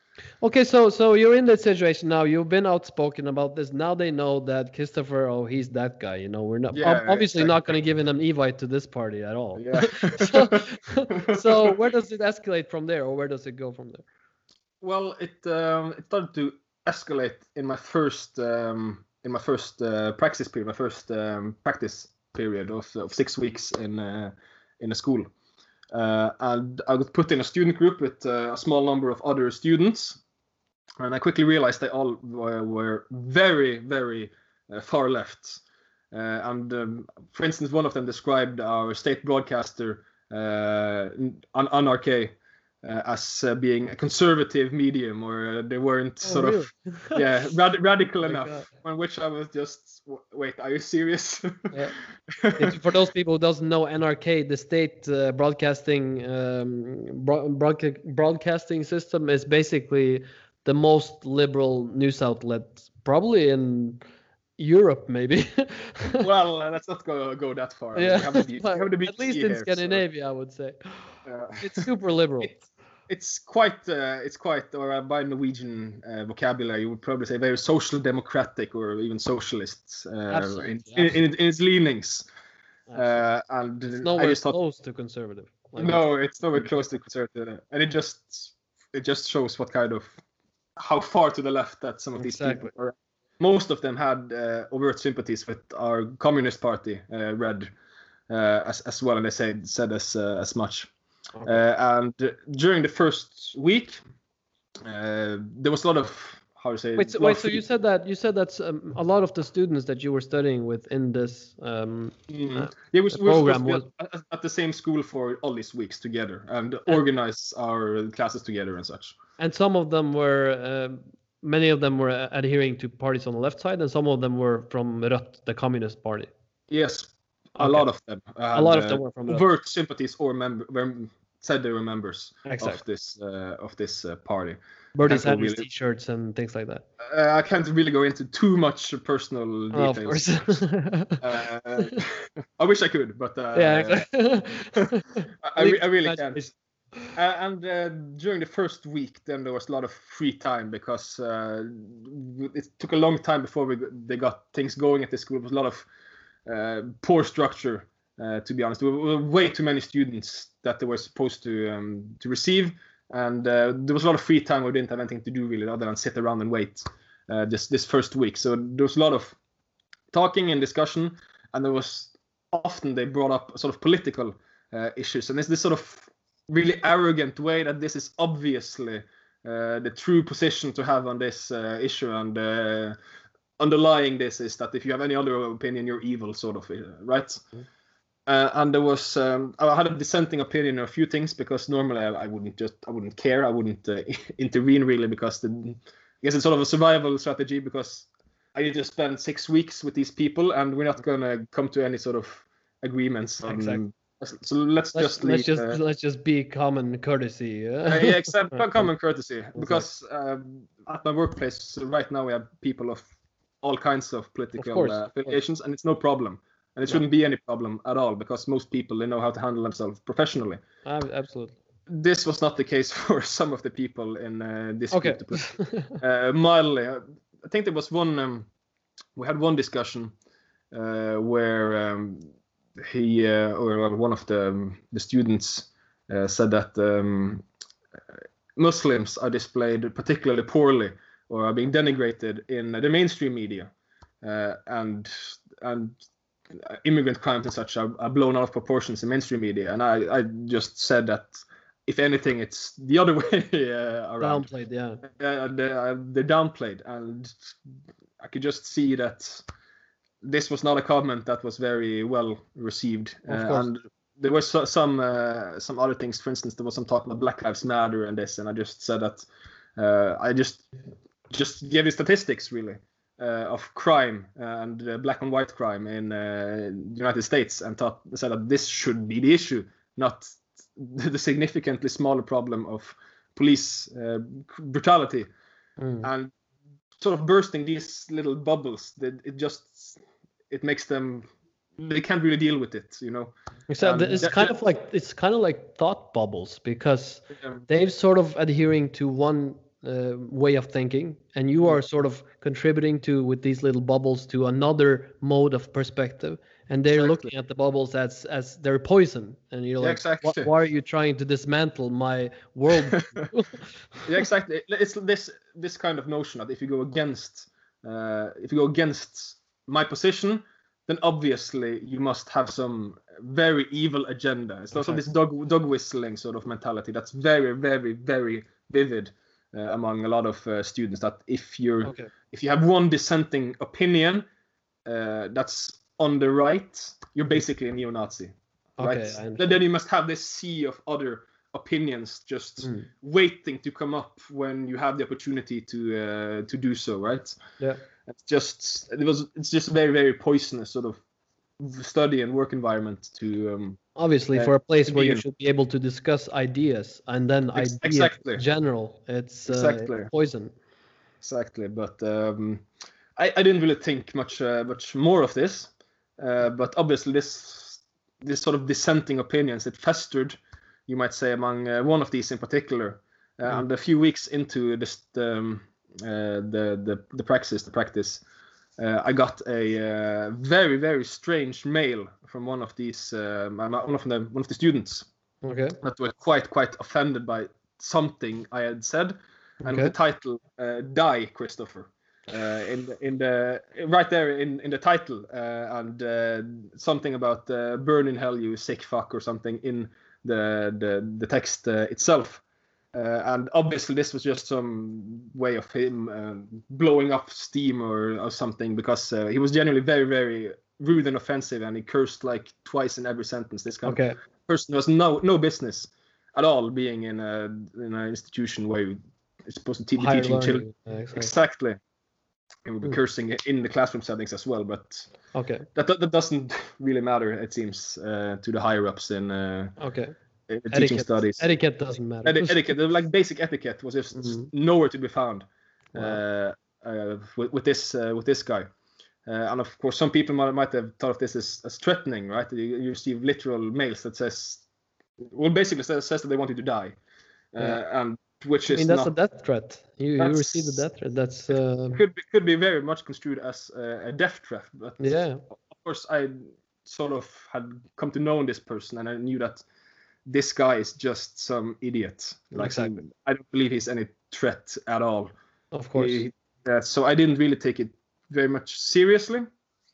Okay, so so you're in that situation now. You've been outspoken about this. Now they know that Kristoffer, oh, he's that guy. You know, we're not Yeah, ob- obviously not going to give him an evite to this party at all. Yeah. *laughs* *laughs* so, *laughs* so where does it escalate from there, or where does it go from there? well, it um, it started to escalate in my first um, in my first uh, practice period, my first um, practice period of, of six weeks in uh, in a school. Uh, and I was put in a student group with uh, a small number of other students, and I quickly realized they all were, were very, very uh, far left. Uh, and um, for instance, one of them described our state broadcaster uh, NRK uh, as uh, being a conservative medium, or uh, they weren't Oh, sort really? of *laughs* yeah rad- radical *laughs* enough. God. On which I was just wait, are you serious? *laughs* Yeah. For those people who doesn't know NRK, the state uh, broadcasting um, bro- broadca- broadcasting system is basically the most liberal news outlet, probably in Europe, maybe. well, let's not go go that far. Yeah, we have we have at least in here, so, Scandinavia, I would say it's super liberal. *laughs* it, it's quite uh, it's quite or uh, by Norwegian uh, vocabulary you would probably say very social democratic or even socialist uh, Absolutely, in, in, in, in its leanings uh, and it's nowhere thought close to conservative. Like, no it's nowhere close to conservative and it just it just shows what kind of how far to the left that some of these Exactly. people are most of them had uh, overt sympathies with our communist party uh, red uh, as, as well and they said said as uh, as much Okay. uh, and during the first week, uh, there was a lot of how to say. Wait, so, wait, so you said that you said that um, a lot of the students that you were studying with in this um, Mhm. uh, yeah, we, we program was- at, the same school for all these weeks together and organize our classes together and such. and some of them were um many of them were uh, adhering to parties on the left side and some of them were from Rødt, the communist party Yes, a Okay. lot of them. a lot of them uh, were from Rødt. overt sympathies or member were, said they were members of this uh, of this uh, party. Can't Sanders really- t-shirts and things like that. Uh, I can't really go into too much personal oh, of course. *laughs* Uh, I wish I could, but uh, yeah exactly *laughs* I, I, re- I really can't. Uh, and uh, during the first week, then there was a lot of free time because uh, it took a long time before we they got things going at the school. It was a lot of uh, poor structure, uh, to be honest. There were way too many students that they were supposed to um, to receive, and uh, there was a lot of free time. We didn't have anything to do really other than sit around and wait. this this first week, so there was a lot of talking and discussion, and there was often they brought up sort of political issues, and it's this sort of really arrogant way that this is obviously uh, the true position to have on this uh, issue and uh, underlying this is that if you have any other opinion you're evil sort of uh, right mm-hmm. Uh, and there was um, i had a dissenting opinion on a few things because normally i, I wouldn't just i wouldn't care. I wouldn't uh, *laughs* intervene really because the, i guess it's sort of a survival strategy because i you just spent six weeks with these people and we're not going to come to any sort of agreements. On exactly. So let's, let's just leave, let's just uh, let's just be common courtesy. uh, yeah, except *laughs* common courtesy, because um, at my workplace right now we have people of all kinds of political Of course, uh, of affiliations, and it's no problem, and it Yeah. shouldn't be any problem at all because most people they know how to handle themselves professionally. Ab- Absolutely. This was not the case *laughs* for some of the people in uh, this Okay. group. *laughs* Uh, mildly, uh, I think there was one. Um, we had one discussion uh, where um, he uh, or one of the um, the students uh, said that um, Muslims are displayed particularly poorly or are being denigrated in the mainstream media, uh, and and immigrant crimes and such are, are blown out of proportions in mainstream media. And I, I just said that if anything, it's the other *laughs* way uh, around. Downplayed, yeah. Uh, they, uh, they downplayed, and I could just see that this was not a comment that was very well received. Of Uh, and there were so, some uh, some other things. For instance, there was some talk about Black Lives Matter and this, and I just said that uh, I just just gave you statistics really of crime and uh, black and white crime in uh, the United States, and thought said that this should be the issue, not *laughs* the significantly smaller problem of police uh, brutality. Mm. and sort of bursting these little bubbles that it just it makes them they can't really deal with it you know? Except Um, it's kind of like it's kind of like thought bubbles because Um, they're sort of adhering to one uh, way of thinking, and you are sort of contributing to with these little bubbles to another mode of perspective, and they're Exactly. looking at the bubbles as as their poison, and you're Yeah, like, exactly. Why are you trying to dismantle my world? *laughs* yeah exactly it's this this kind of notion that if you go against uh, if you go against my position then obviously you must have some very evil agenda it's also this dog dog whistling sort of mentality that's very very very vivid uh, among a lot of uh, students that if you're okay. if you have one dissenting opinion uh, that's on the right, you're basically a neo-Nazi, right? Okay, Then, then you must have this sea of other opinions just Mm. waiting to come up when you have the opportunity to uh, to do so, right? Yeah. It's just it was it's just very very poisonous sort of study and work environment to um, Obviously, Uh, for a place where you should be able to discuss ideas and then Ex- ideas exactly. in general, it's uh, Exactly. poison. exactly but um, I, I didn't really think much uh, much more of this uh, but obviously this this sort of dissenting opinions it festered you might say among uh, one of these in particular uh, Mm. and a few weeks into this um, uh, the, the the praxis the practice uh, I got a uh, very very strange mail from one of these um, one of the one of the students Okay. that were quite quite offended by something I had said, and Okay. the title uh, "Die Kristoffer" uh, in the, in the right there in in the title, uh, and uh, something about uh, "burn in hell, you sick fuck" or something in the the the text uh, itself. Uh, and obviously, this was just some way of him uh, blowing up steam or, or something because uh, he was generally very, very rude and offensive, and he cursed like twice in every sentence. This kind of person has no no business at all being in a in an institution where you're supposed to be Higher teaching children. learning. uh, exactly. Exactly. And we'll be Mm. cursing in the classroom settings as well, but Okay. that that, that doesn't *laughs* really matter. It seems uh, to the higher ups in, uh, Okay. In teaching Etiquette. studies. Etiquette doesn't matter. Eti- etiquette, like basic etiquette, was just Mhm. nowhere to be found Wow. uh, uh, with, with this uh, with this guy. Uh, and of course, some people might, might have thought of this as, as threatening, right? You, you receive literal mails that says well, basically says, says that they want you to die, uh, Yeah. and which I is mean, that's not, a death threat. You, you received a death threat. That's uh, could be, could be very much construed as a, a death threat. But yeah, of course, I sort of had come to know this person, and I knew that this guy is just some idiot. Like Exactly. I don't believe he's any threat at all. of course. He- uh, so I didn't really take it very much seriously.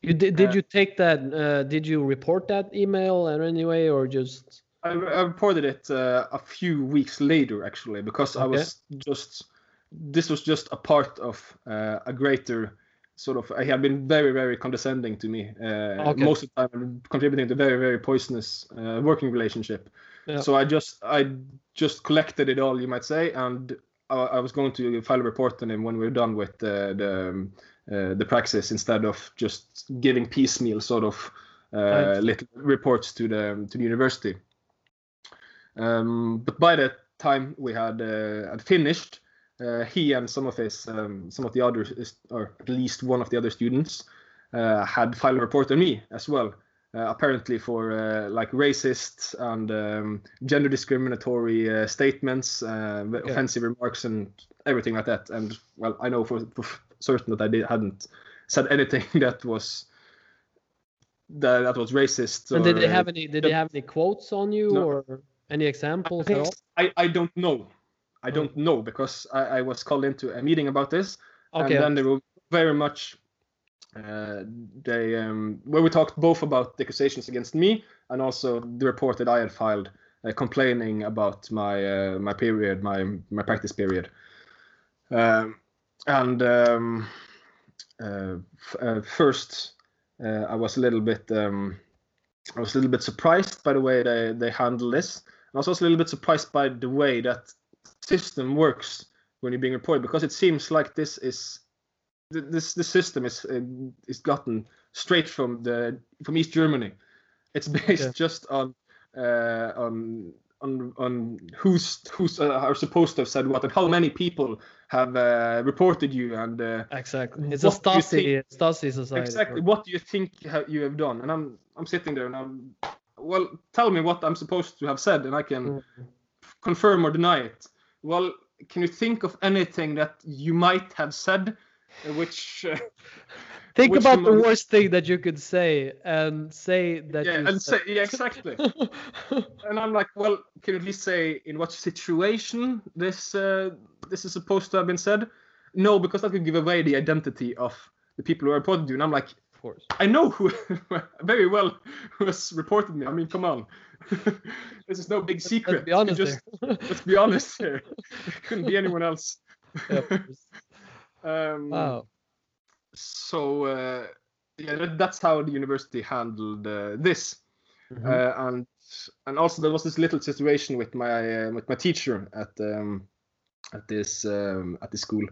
You did? Did uh, you take that? Uh, did you report that email in any way, or just? I, I reported it uh, a few weeks later, actually, because I was just. This was just a part of uh, a greater sort of. He had been very, very condescending to me uh, Okay. most of the time, contributing to very, very poisonous uh, working relationship. Yeah. So I just, I just collected it all, you might say, and I, I was going to file a report on him when we were done with uh, the um, uh, the praxis instead of just giving piecemeal sort of uh, Right. little reports to the to the university. Um, but by the time we had uh, had finished. Uh, he and some of his um, some of the others, or at least one of the other students, uh, had filed a report on me as well. Uh, apparently for uh, like racist and um, gender discriminatory uh, statements, uh, offensive remarks, and everything like that. And well, I know for, for certain that I did, hadn't said anything *laughs* that was that, that was racist. And did they have any? Did they have any quotes on you, No. or any examples all? I, I don't know. I don't know because I, I was called into a meeting about this, Okay. and then they were very much. Uh, they um, where we talked both about the accusations against me and also the report that I had filed, uh, complaining about my uh, my period, my my practice period, um, and um, uh, f- uh, first I was a little bit um, I was a little bit surprised by the way they they handle this. I was also a little bit surprised by the way that system works when you're being reported because it seems like this is th- this this system is uh, is gotten straight from the from East Germany. It's *laughs* based Yeah. just on uh, on on on who's who's uh, are supposed to have said what and how many people have uh, reported you and uh, Exactly. It's a Stasi Stasi society. exactly what do you think you have done and i'm i'm sitting there and i'm well tell me what i'm supposed to have said and i can Mm. confirm or deny it well can you think of anything that you might have said which uh, Think which about the among- worst thing that you could say and say that yeah you and say yeah exactly *laughs* and i'm like well can you at least say in what situation this uh, this is supposed to have been said no because that could give away the identity of the people who reported you and i'm like of course. I know who *laughs* very well who has reported me. I mean, come on. *laughs* this is no big secret. Let's be honest just, let's be honest here. It couldn't be anyone else. Yeah. Um, wow. So uh, yeah, that, that's how the university handled uh, this. Mhm. Uh, and and also there was this little situation with my uh, with my teacher at um, at this um, at the school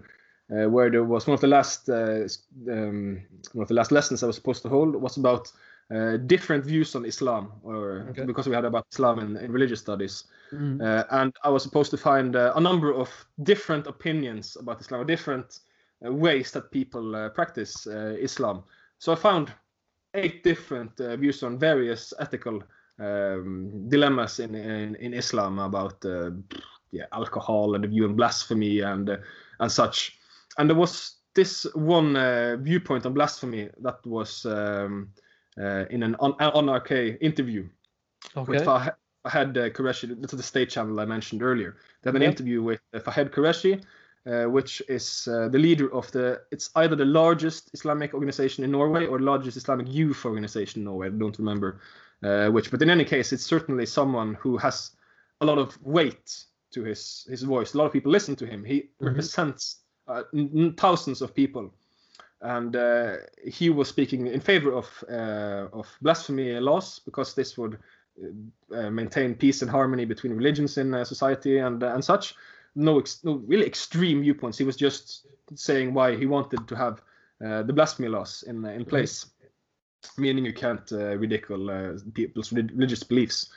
uh, where there was one of the last uh, um, one of the last lessons I was supposed to hold was about uh, different views on Islam or Okay. because we had about Islam in, in religious studies Mhm. uh, and I was supposed to find uh, a number of different opinions about Islam, or different ways that people uh, practice uh, Islam. So I found eight different uh, views on various ethical um, dilemmas in, in in Islam about uh, yeah alcohol and the view on blasphemy and uh, and such. And there was this one uh, viewpoint on blasphemy that was um, uh, in an on, on NRK interview Okay. with Fah- Fahad uh, Qureshi. This is the state channel I mentioned earlier. They had an Yeah. interview with uh, Fahad Qureshi, uh, which is uh, the leader of the. It's either the largest Islamic organization in Norway or largest Islamic youth organization in Norway. I don't remember uh, which, but in any case, it's certainly someone who has a lot of weight to his his voice. A lot of people listen to him. He Mhm. represents uh, thousands of people and uh, he was speaking in favor of uh, of blasphemy laws because this would maintain peace and harmony between religions in uh, society and uh, and such. No, ex- no really extreme viewpoints. He was just saying why he wanted to have uh, the blasphemy laws in uh, in place, meaning you can't uh, ridicule uh, people's re- religious beliefs.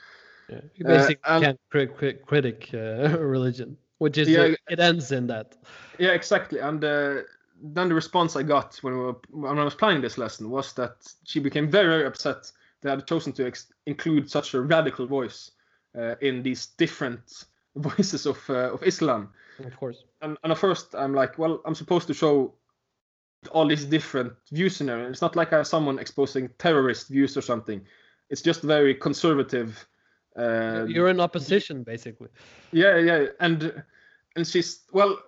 Yeah. You Uh, basically and- can't cri- cri- critic uh, *laughs* religion, which is Yeah, uh, it ends in that. Yeah, exactly. And uh, then the response I got when, we were, when I was planning this lesson was that she became very, very upset that I had chosen to ex- include such a radical voice uh, in these different *laughs* voices of uh, of Islam. Of course. And, and at first, I'm like, well, I'm supposed to show all these different views in there. It's not like I have someone exposing terrorist views or something. It's just very conservative. Uh, You're in opposition, basically. yeah, yeah, and and she's well.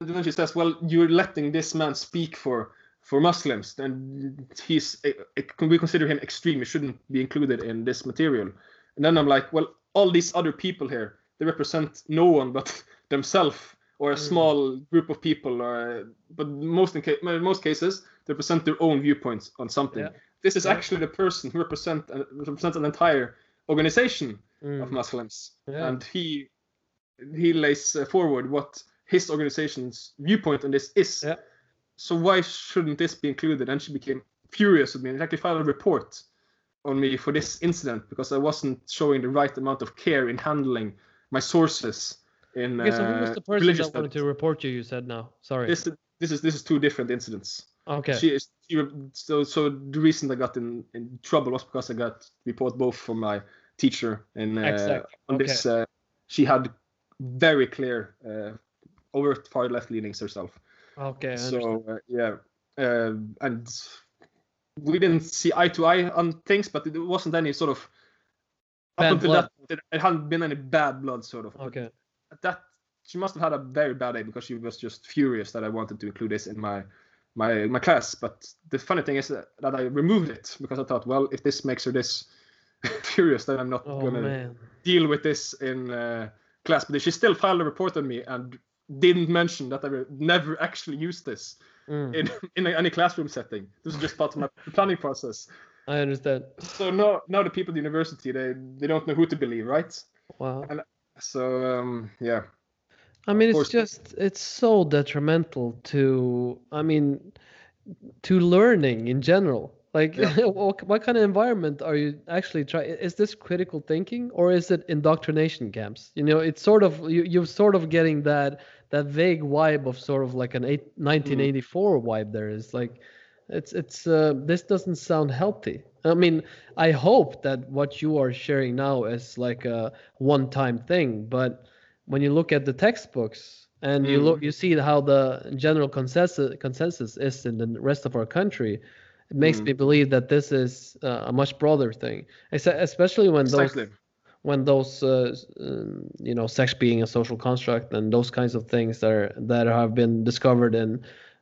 Then she says, "Well, you're letting this man speak for for Muslims, and he's eh, eh, can we consider him extreme? He shouldn't be included in this material." And then I'm like, "Well, all these other people here, they represent no one but *laughs* themselves or a Mm. small group of people, or but most in ca- in most cases, they represent their own viewpoints on something. Yeah. This is actually the person who represent uh, represents an entire organization Mm. of Muslims, Yeah. and he he lays uh, forward what his organization's viewpoint on this is. Yeah. So why shouldn't this be included? And she became furious with me and actually filed a report on me for this incident because I wasn't showing the right amount of care in handling my sources in Okay, so who was uh, the person religious that wanted to report you? You said now. Sorry. This this is this is two different incidents. okay. She is she, so so the reason I got in, in trouble was because I got report both from my teacher and uh, Exactly. on this uh, she had very clear uh, over far left leanings herself. okay. So uh, yeah, uh, and we didn't see eye to eye on things, but it wasn't any sort of Bad up until blood. that it hadn't been any bad blood sort of. Okay. that she must have had a very bad day because she was just furious that I wanted to include this in my my my class. But the funny thing is that, that I removed it because I thought, well, if this makes her this *laughs* furious, then I'm not Oh gonna man. deal with this in uh, class. But she still filed a report on me and didn't mention that I never actually used this Mm, in *laughs* in any classroom setting. This is just part of my planning process. I understand. So now now the people at the university they they don't know who to believe, right? Wow. And So um, yeah. I mean, it's just it's so detrimental to I mean to learning in general. Like, Yeah. *laughs* what, what kind of environment are you actually trying? Is this critical thinking or is it indoctrination camps? You know, it's sort of you, you're sort of getting that that vague vibe of sort of like an eight, 1984 vibe. There is like, it's it's uh, this doesn't sound healthy. I mean, I hope that what you are sharing now is like a one-time thing, but when you look at the textbooks and you look you see how the general consensus consensus is in the rest of our country it makes Mm. me believe that this is uh, a much broader thing especially when Exactly. those when those uh, um, you know sex being a social construct and those kinds of things that are that have been discovered in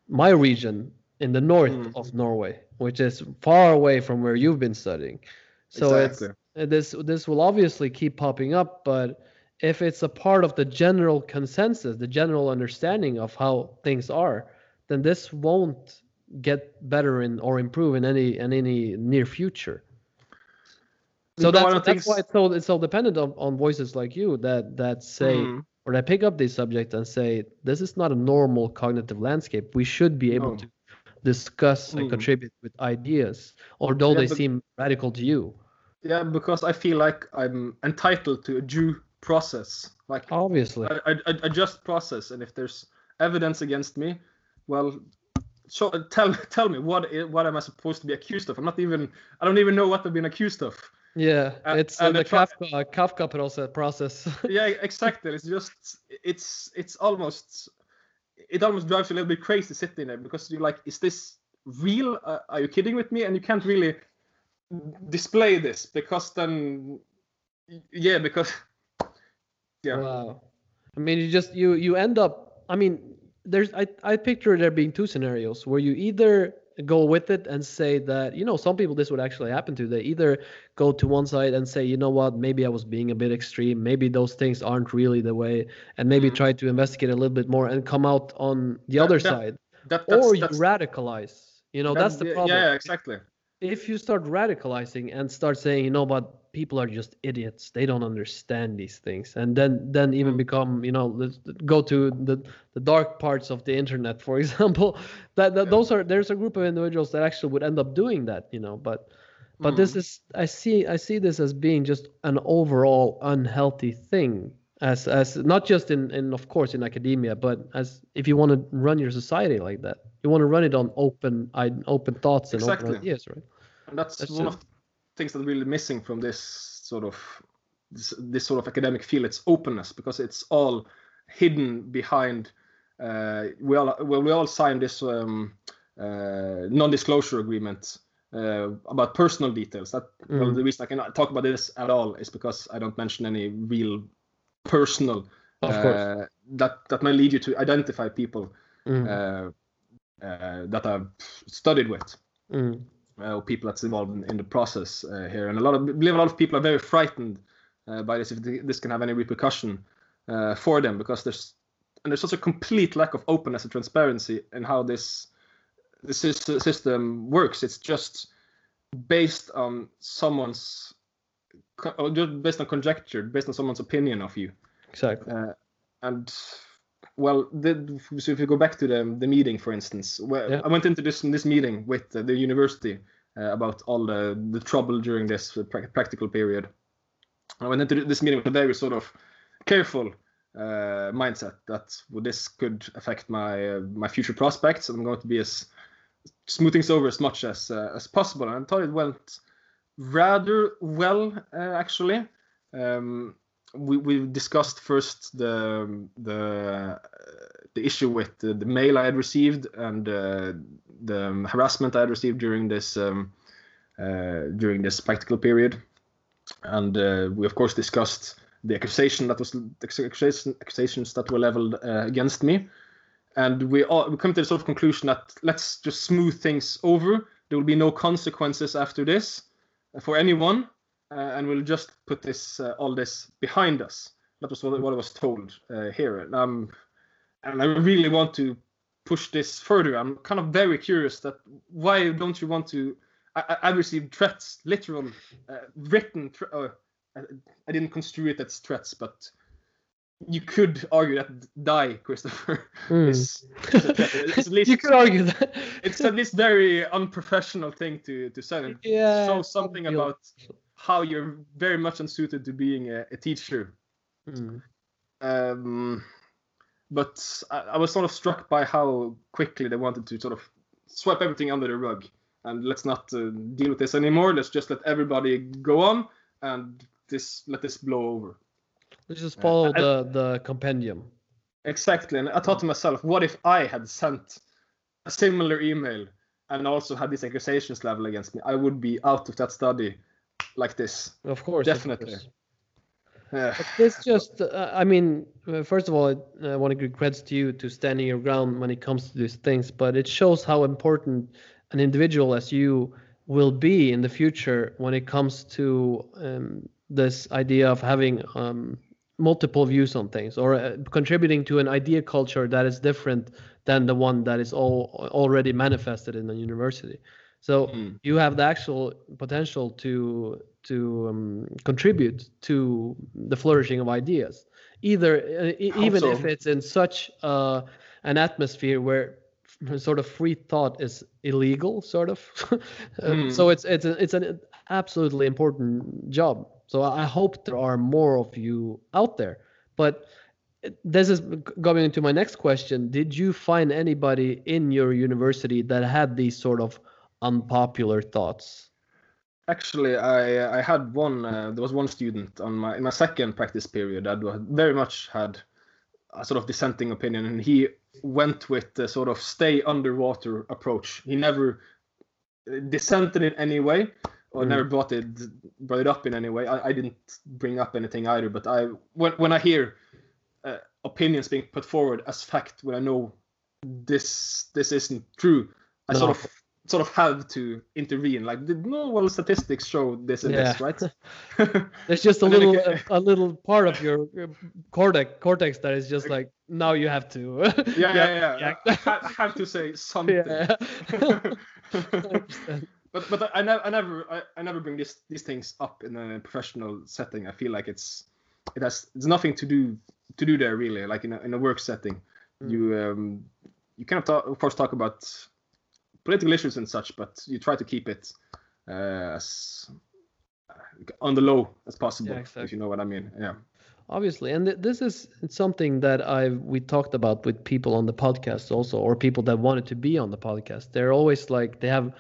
my region in the north Mm. of Norway which is far away from where you've been studying so exactly. it's uh, this this will obviously keep popping up but if it's a part of the general consensus the general understanding of how things are then this won't get better in or improve in any in any near future so No, that's, that's why it's so it's so dependent on, on voices like you that that say Mhm. or that pick up these subjects and say this is not a normal cognitive landscape we should be able No. to discuss and Mm. contribute with ideas although Yeah, they but- seem radical to you Yeah, because I feel like I'm entitled to a due process. Like obviously I, I, I- a just process, and if there's evidence against me, well, so tell *laughs* tell me what what am I supposed to be accused of? I'm not even I don't even know what I've been accused of. Yeah, Uh, it's uh, and the the Kafka Kafka process. process. *laughs* yeah, exactly. It's just it's it's almost it almost drives you a little bit crazy sitting there because you're like, is this real? Uh, are you kidding with me? And you can't really display this because then yeah because *laughs* yeah Wow. I mean, you just you you end up. I mean, there's I I picture there being two scenarios where you either go with it and say that you know some people this would actually happen to. They either go to one side and say, you know what, maybe I was being a bit extreme. Maybe those things aren't really the way, and maybe Mhm. try to investigate a little bit more and come out on the That- other that- side. that, that's, Or you that's, radicalize. You know, that's the problem. yeah exactly if you start radicalizing and start saying, you know, but people are just idiots, they don't understand these things, and then then even Mm. become, you know, go to the the dark parts of the internet, for *laughs* example. That, that Yeah. those are there's a group of individuals that actually would end up doing that, you know. But but this Mm. is I see I see this as being just an overall unhealthy thing. As, as not just in, in of course in academia but as if you want to run your society like that you want to run it on open I, open thoughts and Exactly. open ideas right and that's, That's one it. of the things that's really missing from this sort of this, this sort of academic field, its openness, because it's all hidden behind. Uh, we all well, we all signed this um, uh, non-disclosure agreement uh, about personal details. That well, Mm. the reason I cannot talk about this at all is because I don't mention any real personal Of uh, that that might lead you to identify people Mm. uh, uh, that I've studied with, Mm. Uh, or people that's involved in, in the process uh, here. And a lot of I believe a lot of people are very frightened uh, by this if this can have any repercussion uh, for them because there's and there's such a complete lack of openness and transparency in how this this system works. It's just based on someone's or just based on conjecture, based on someone's opinion of you. Exactly. Uh, and well, the, so if you go back to the the meeting, for instance, Yeah. I went into this this meeting with the university uh, about all the the trouble during this practical period. I went into this meeting with a very sort of careful uh, mindset that well, this could affect my uh, my future prospects, and I'm going to be as smooth things over as much as uh, as possible. And I thought it went rather well, uh, actually. Um, we, we discussed first the the the issue with the, the mail I had received and uh, the harassment I had received during this um, uh, during this practical period, and uh, we of course discussed the accusation that was the accusation, accusations that were leveled uh, against me, and we all we come to the sort of conclusion that let's just smooth things over. There will be no consequences after this for anyone and we'll just put this uh, all this behind us. That was what, what I was told uh, here, and, um, and I really want to push this further. I'm kind of very curious that why don't you want to? I, I received threats, literal, uh, written. Uh, I, didn't construe it as threats, but you could argue that die, Kristoffer. Mm. is, is *laughs* a. It's at least you could argue that. it's at least very unprofessional thing to to say. *laughs* Yeah, shows something about how you're very much unsuited to being a, a teacher. Mm. Um, but I, I was sort of struck by how quickly they wanted to sort of sweep everything under the rug and let's not uh, deal with this anymore. Let's just let everybody go on and this let this blow over. Let's just follow I- the the compendium. Exactly. And I thought to myself, what if I had sent a similar email and also had these accusations leveled against me? I would be out of that study like this. Of course, of Definitely. course. *sighs* Uh, But this just, uh, I mean, uh, first of all, I, I want to give credits to you to standing your ground when it comes to these things, but it shows how important an individual as you will be in the future when it comes to um, this idea of having um, multiple views on things or uh, contributing to an idea culture that is different than the one that is all already manifested in the university. So Mm. you have the actual potential to to um, contribute to the flourishing of ideas, either uh, even if it's in such uh, an atmosphere where sort of free thought is illegal, sort of. *laughs* Uh, Mm. So it's it's a, it's an absolutely important job. So I hope there are more of you out there. But this is going into my next question. Did you find anybody in your university that had these sort of unpopular thoughts? Actually, I I had one. Uh, there was one student on my in my second practice period that very much had a sort of dissenting opinion, and he went with the sort of stay underwater approach. He never uh, dissented in any way, or Mm. never brought it brought it up in any way. I, I didn't bring up anything either. But I when when I hear uh, opinions being put forward as fact, when I know this this isn't true, I No. sort of sort of have to intervene. Like, the, normal statistics show this and this, right? *laughs* *laughs* There's just a little it a, a little part of your cortex cortex that is just like now you have to. *laughs* yeah, yeah, yeah. yeah. I, have to say something. yeah. But but I, never I never I, I never bring this these things up in a professional setting. I feel like it's it has it's nothing to do to do there really. Like in a in a work setting, Mm. you um you kind of talk, of course talk about political issues and such, but you try to keep it uh, as on the low as possible. Yeah, If you know what I mean. Yeah. obviously and th- this is something that i we talked about with people on the podcast also or people that wanted to be on the podcast they're always like they have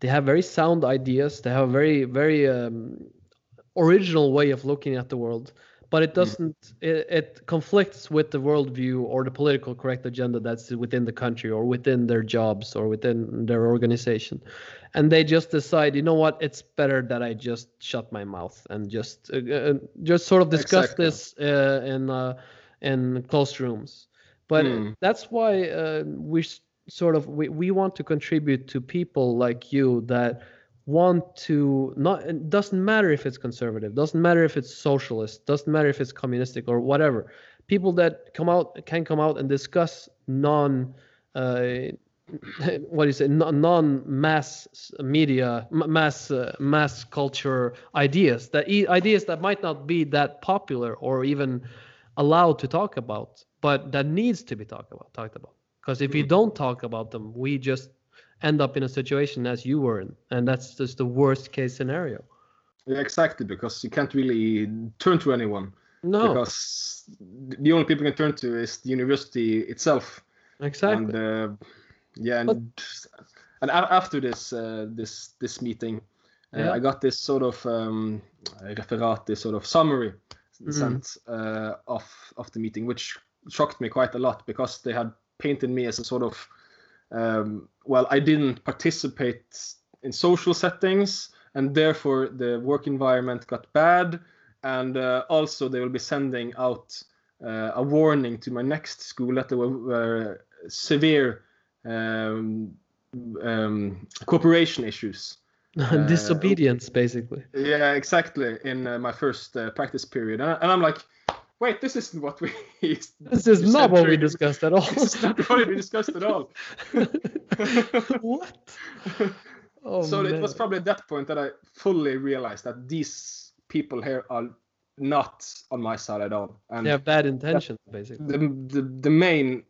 they have very sound ideas they have a very very um, original way of looking at the world, but it doesn't. It, it conflicts with the worldview or the political correct agenda that's within the country or within their jobs or within their organization, and they just decide, you know what, it's better that I just shut my mouth and just uh, uh, just sort of discuss Exactly. this uh, in uh, in closed rooms. But Hmm. that's why uh, we sort of we, we want to contribute to people like you that want to not it doesn't matter if it's conservative doesn't matter if it's socialist doesn't matter if it's communistic or whatever. People that come out can come out and discuss non uh, *clears throat* what do you say non- non-mass media mass uh, mass culture ideas that e- ideas that might not be that popular or even allowed to talk about but that needs to be talked about talked about. Because if you don't talk about them we just end up in a situation as you were in and that's just the worst case scenario Yeah, exactly, because you can't really turn to anyone no because the only people you can turn to is the university itself. exactly And uh, yeah, and, But- and after this uh, this this meeting, uh, Yeah. I got this sort of um, referat, this sort of summary Mhm. sent uh, of of the meeting, which shocked me quite a lot because they had painted me as a sort of um, well, I didn't participate in social settings, and therefore the work environment got bad. And uh, also, they will be sending out uh, a warning to my next school that there were, were severe um, um, cooperation issues. *laughs* uh, disobedience basically Yeah, exactly. In uh, my first uh, practice period, and, I- and I'm like, wait, this isn't what we. *laughs* this is not what we discussed. at all This is not what we discussed at all. *laughs* what *laughs* oh, so it was probably at that point that I fully realized that these people here are not on my side at all. And they have bad intentions basically the, the the main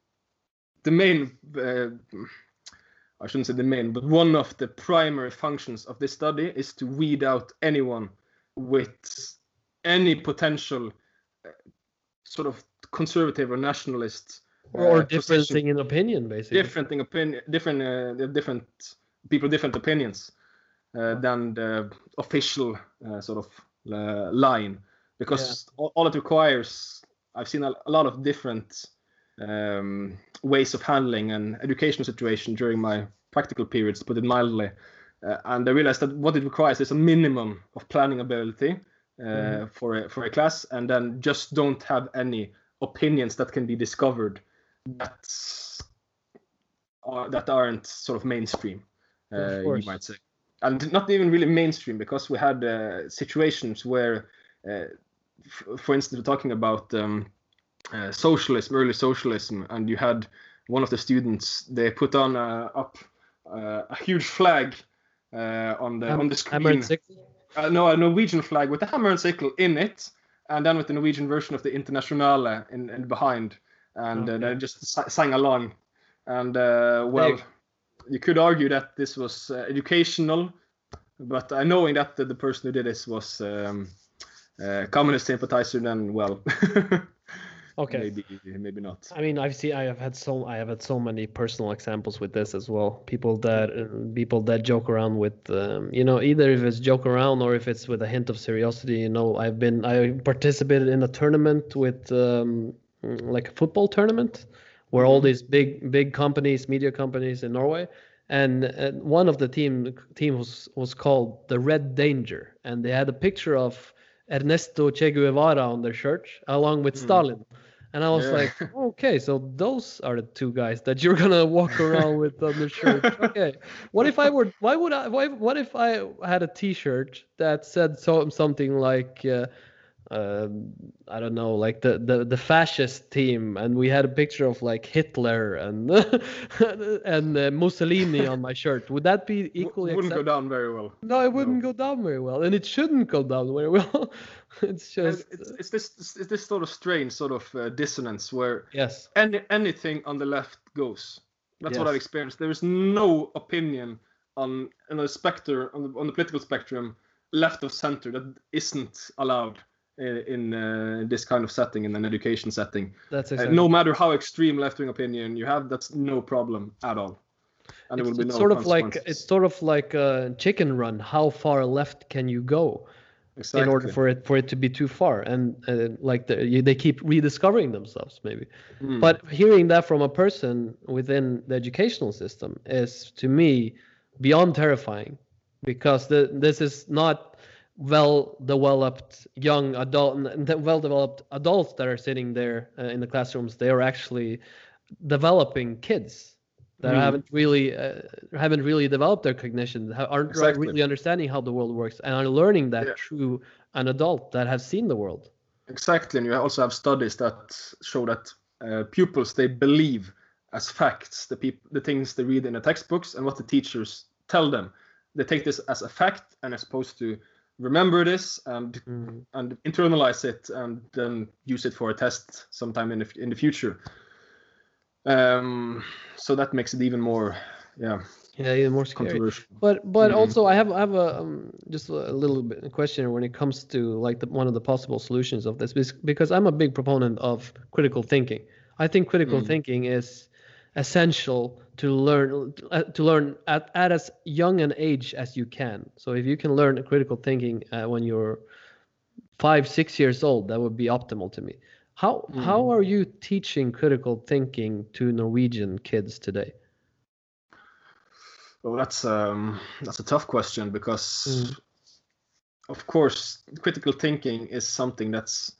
the main uh, I shouldn't say the main, but one of the primary functions of this study is to weed out anyone with any potential uh, sort of conservative or nationalist or, uh, different thing in opinion basically. Different in opinion, different, uh, different people, different opinions uh, than the official uh, sort of uh, line, because all, all it requires, I've seen a, a lot of different um, ways of handling an educational situation during my practical periods, to put it mildly, uh, and I realized that what it requires is a minimum of planning ability. Uh, Mhm. for a, for a class, and then just don't have any opinions that can be discovered that's uh, that aren't sort of mainstream, Of uh, you might say, and not even really mainstream because we had uh, situations where, uh, f- for instance, we're talking about um, uh, socialism, early socialism, and you had one of the students they put on uh, up uh, a huge flag uh, on the on the screen. Hammer and sickle Uh, no, a Norwegian flag with the hammer and sickle in it, and then with the Norwegian version of the Internationale in, in behind, and uh, Okay. they just sang along. And uh, well, you could argue that this was uh, educational, but uh, knowing that the, the person who did this was um, uh, communist sympathizer, then well, *laughs* okay maybe maybe not. I mean, I've seen, I have had so, I have had so many personal examples with this as well. People that, uh, people that joke around with, um, you know, either if it's joke around or if it's with a hint of seriousness. You know, I've been, I participated in a tournament with, um, like a football tournament, where all these big, big companies, media companies in Norway, and, and one of the team team was was called the Red Danger, and they had a picture of Ernesto Che Guevara on their shirt along with Hmm. Stalin. And I was Yeah. like, okay, so those are the two guys that you're gonna walk around with on the shirt. *laughs* Okay, what if I were? Why would I? Why, what if I had a T-shirt that said so something like, uh, um, I don't know, like the, the the fascist team, and we had a picture of like Hitler and *laughs* and uh, Mussolini on my shirt? Would that be equally? It wouldn't go down very well. No, it wouldn't go down very well, and it shouldn't go down very well. *laughs* it's just It's, it's this it's this sort of strange sort of uh, dissonance where yes, any anything on the left goes. That's what I've experienced. There is no opinion on on a spectrum on the, on the political spectrum, left of center, that isn't allowed in, in uh, this kind of setting in an education setting. that's Uh, no matter how extreme left wing opinion you have, that's no problem at all. And it's, will be it's no sort of like it's sort of like a chicken run. How far left can you go? exactly. in order for it for it to be too far and uh, like the, they keep rediscovering themselves maybe Mm. but hearing that from a person within the educational system is to me beyond terrifying because the, this is not well developed young adult well developed adults that are sitting there uh, in the classrooms they are actually developing kids that Mm. haven't really uh, haven't really developed their cognition aren't Exactly. really understanding how the world works and are learning that Yeah. through an adult that has seen the world Exactly, and you also have studies that show that uh, pupils they believe as facts the peop- the things they read in the textbooks and what the teachers tell them. They take this as a fact and as opposed to remember this and Mm. and internalize it and then use it for a test sometime in the in the future. Um, so that makes it even more, yeah, yeah even more scary controversial. But but Mhm. also I have I have a um, just a little bit question when it comes to like the, one of the possible solutions of this because I'm a big proponent of critical thinking. I think critical Mm. thinking is essential to learn uh, to learn at, at as young an age as you can. So if you can learn critical thinking uh, when you're five six years old, that would be optimal to me. How how Mm. are you teaching critical thinking to Norwegian kids today? Well, that's um, that's a tough question because, Mm. of course, critical thinking is something that's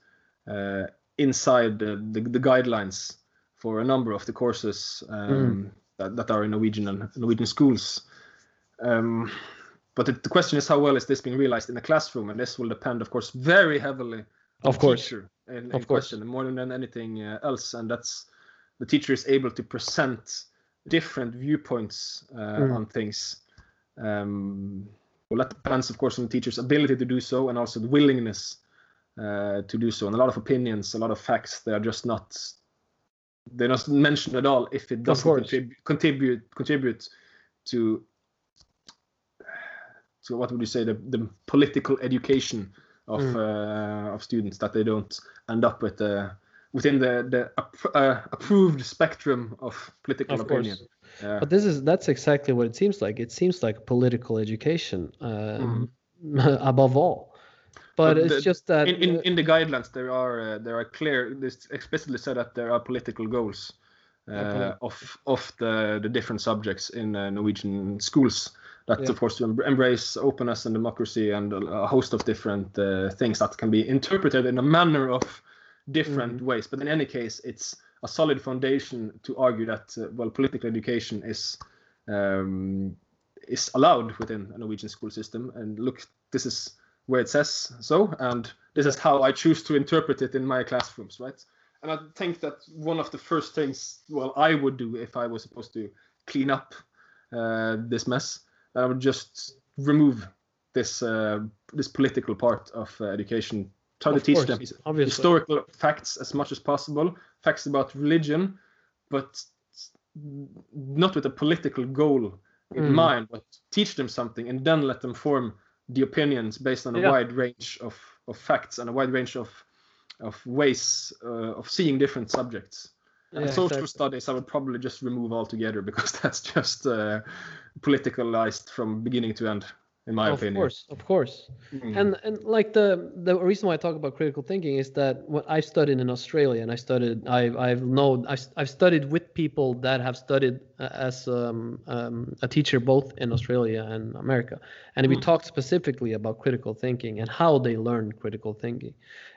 uh, inside the, the, the guidelines for a number of the courses um, that, that are in Norwegian and Norwegian schools. Um, but the, the question is how well is this being realized in the classroom, and this will depend, of course, very heavily on Of the course. teacher in, in Of course. question, more than anything uh, else, and that's the teacher is able to present different viewpoints uh, Mm. on things. Um, well, that depends, of course, on the teacher's ability to do so and also the willingness uh, to do so. And a lot of opinions, a lot of facts, they are just not they're not mentioned at all if it doesn't course. contribute contribute to to what would you say the, the political education of Mm. uh, of students that they don't end up with uh, within the the ap- uh, approved spectrum of political Of opinion. Yeah. But this is that's exactly what it seems like. It seems like political education um, *laughs* above all. But, But it's the- just that in, in, in the guidelines there are uh, there are clear this explicitly said that there are political goals uh, Okay. of of the the different subjects in uh, Norwegian schools that Yeah. of course to embrace openness and democracy and a host of different uh, things that can be interpreted in a manner of different Mm-hmm. ways but in any case it's a solid foundation to argue that uh, well political education is um, is allowed within a Norwegian school system and look this is where it says so and this is how I choose to interpret it in my classrooms right and I think that one of the first things well I would do if I was supposed to clean up uh, this mess I would just remove this uh, this political part of uh, education try to teach course, them obviously. historical facts as much as possible facts about religion but not with a political goal in Mm. mind but teach them something and then let them form the opinions based on a Yeah. wide range of, of facts and a wide range of of ways uh, of seeing different subjects and social exactly. studies i would probably just remove altogether *laughs* because that's just uh, politicalized from beginning to end in my of opinion Of course, of course. Mm. And and like the the reason why I talk about critical thinking is that what I've studied in Australia and I studied I I've known I've, I've studied with people that have studied as um, um, a teacher both in Australia and America, and we Mm. talked specifically about critical thinking and how they learn critical thinking,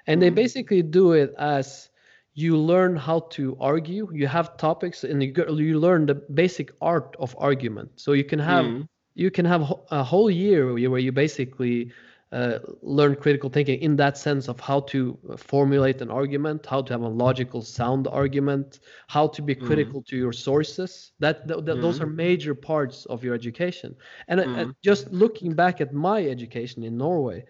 and they Mm. basically do it as you learn how to argue. You have topics and you you learn the basic art of argument. So you can have Mm. You can have a whole year where you, basically uh, learn critical thinking in that sense of how to formulate an argument, how to have a logical, sound argument, how to be Mhm. critical to your sources. That, th- th- those are major parts of your education. And uh, uh, Mhm. just looking back at my education in Norway,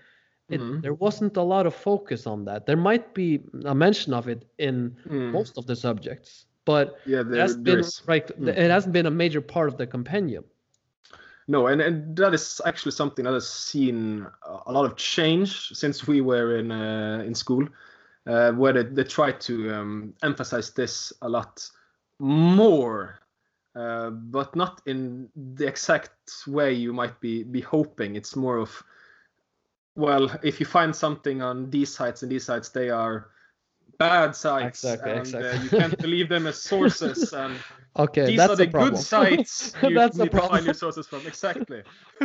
it, there wasn't a lot of focus on that. There might be a mention of it in Mm. most of the subjects, but yeah it hasn't been Mm. it hasn't been a major part of the compendium. No, and, and that is actually something that has seen a lot of change since we were in uh, in school, uh, where they, they try to um, emphasize this a lot more, uh, but not in the exact way you might be be hoping. It's more of well, if you find something on these sites and these sites, they are bad sites, Exactly, and exactly. Uh, you can't believe them as sources. *laughs* And Okay, these that's are the good sites *laughs* you That's need to find your sources from. Exactly. *laughs*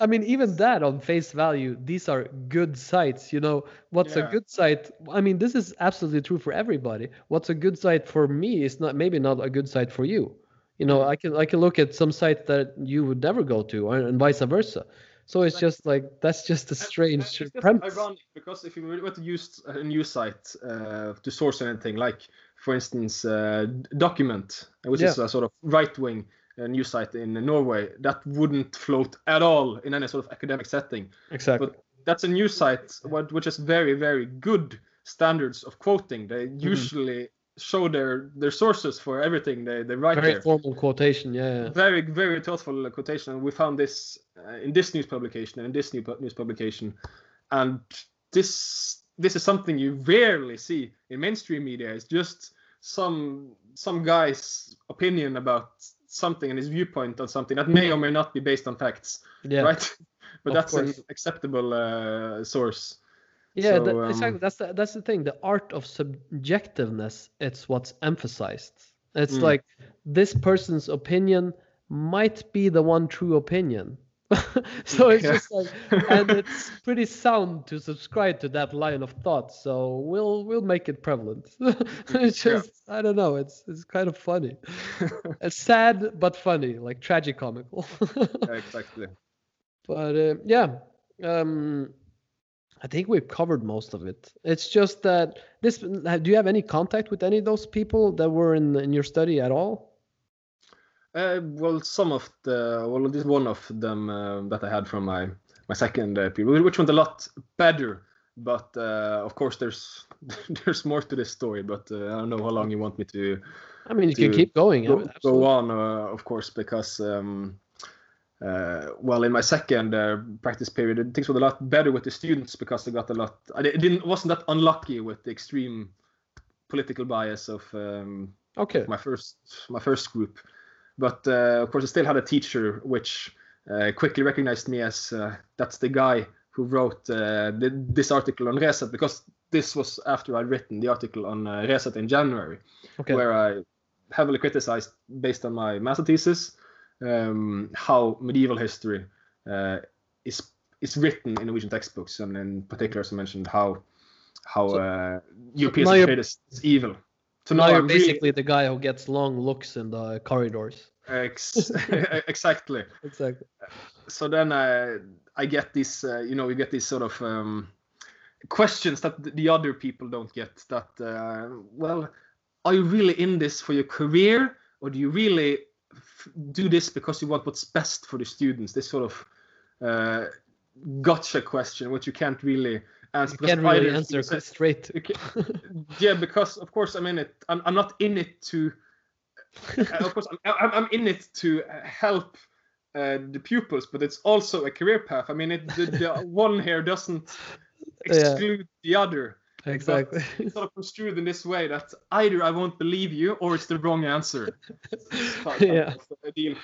I mean, even that on face value, these are good sites. You know, what's a good site? I mean, this is absolutely true for everybody. What's a good site for me is not maybe not a good site for you. You know, I can I can look at some sites that you would never go to, and vice versa. So it's Exactly. just like that's just a strange it's just premise. ironic because if you were to use a news site uh, to source anything, like for instance, uh, Document, which is a sort of right-wing uh, news site in Norway, that wouldn't float at all in any sort of academic setting. Exactly. But that's a news site what, which has very, very good standards of quoting. They Mm-hmm. usually show their their sources for everything they, they write Very there formal quotation. Yeah. yeah. very very thoughtful quotation and we found this uh, in this news publication and in this new news publication and this this is something you rarely see in mainstream media it's just some some guy's opinion about something and his viewpoint on something that may or may not be based on facts Yeah. right *laughs* but Of that's an acceptable uh, source Yeah, So, that, um, exactly. That's the, that's the thing. The art of subjectiveness. It's what's emphasized. It's Mm. like this person's opinion might be the one true opinion. *laughs* so it's Yeah. just like, and it's *laughs* pretty sound to subscribe to that line of thought. So we'll we'll make it prevalent. *laughs* it's Yeah. just I don't know. It's it's kind of funny. it's sad but funny, like tragic comical. Yeah, exactly but uh, yeah um i think we've covered most of it it's just that this do you have any contact with any of those people that were in in your study at all Uh, well, some of the well, this one of them uh, that I had from my my second uh, period, which went a lot better. But uh, of course, there's *laughs* there's more to this story. But uh, I don't know how long you want me to i mean you can keep going go, go on, uh, of course, because um, uh, well, in my second uh, practice period, things were a lot better with the students because I got a lot. I didn't wasn't that unlucky with the extreme political bias of um, okay. my first my first group. But uh, of course i still had a teacher which uh, quickly recognized me as uh, that's the guy who wrote uh, the, this article on Resett because this was after i'd written the article on uh, Resett in january okay. where i heavily criticized based on my master thesis um, how medieval history uh, is is written in norwegian textbooks and in particular as i mentioned how how So- uh, europeans you're- portrayed as evil so now you're I'm really- basically the guy who gets long looks in the corridors Ex- *laughs* *laughs* exactly. exactly So then uh, I get this, uh, you know, you get these sort of um, questions that the other people don't get. That, uh, well, are you really in this for your career, or do you really do this because you want what's best for the students? This sort of uh, gotcha question, which you can't really answer. you can't really answer straight can- *laughs* yeah, because of course I'm in it. I'm, I'm not in it to. uh, of course, I'm, I'm, in it to help uh, the pupils, but it's also a career path. I mean, it, the, the *laughs* one here doesn't Yeah. exclude the other. Exactly It's sort of construed in this way that either I won't believe you or it's the wrong answer. *laughs* Yeah deal.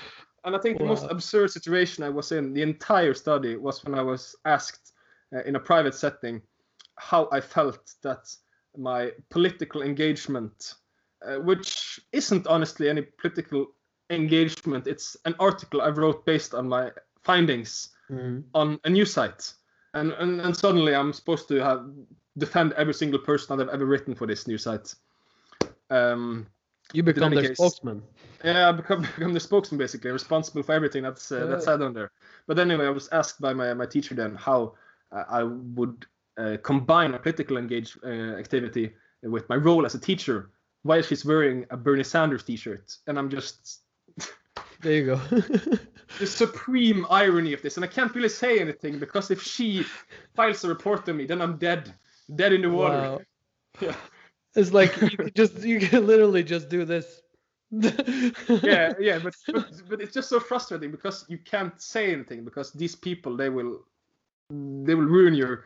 And I think the most absurd situation I was in the entire study was when I was asked uh, in a private setting how I felt that my political engagement, uh, which isn't honestly any political engagement, it's an article I wrote based on my findings Mhm. on a news site. And, and, and suddenly I'm supposed to have defend every single person that I've ever written for this new site. Um, you become their case- spokesman. Yeah, I become, *laughs* become the spokesman basically, responsible for everything that's uh, that's said on there. But anyway, I was asked by my, my teacher then how uh, I would uh, combine a political engage uh, activity with my role as a teacher while she's wearing a Bernie Sanders T-shirt, and I'm just *laughs* there you go. *laughs* The supreme irony of this, and I can't really say anything because if she files a report on me, then I'm dead, dead in the water. Wow. *laughs* Yeah. It's like you could just you *laughs* can literally just do this. yeah, yeah, *laughs* but, but but it's just so frustrating because you can't say anything because these people they will they will ruin your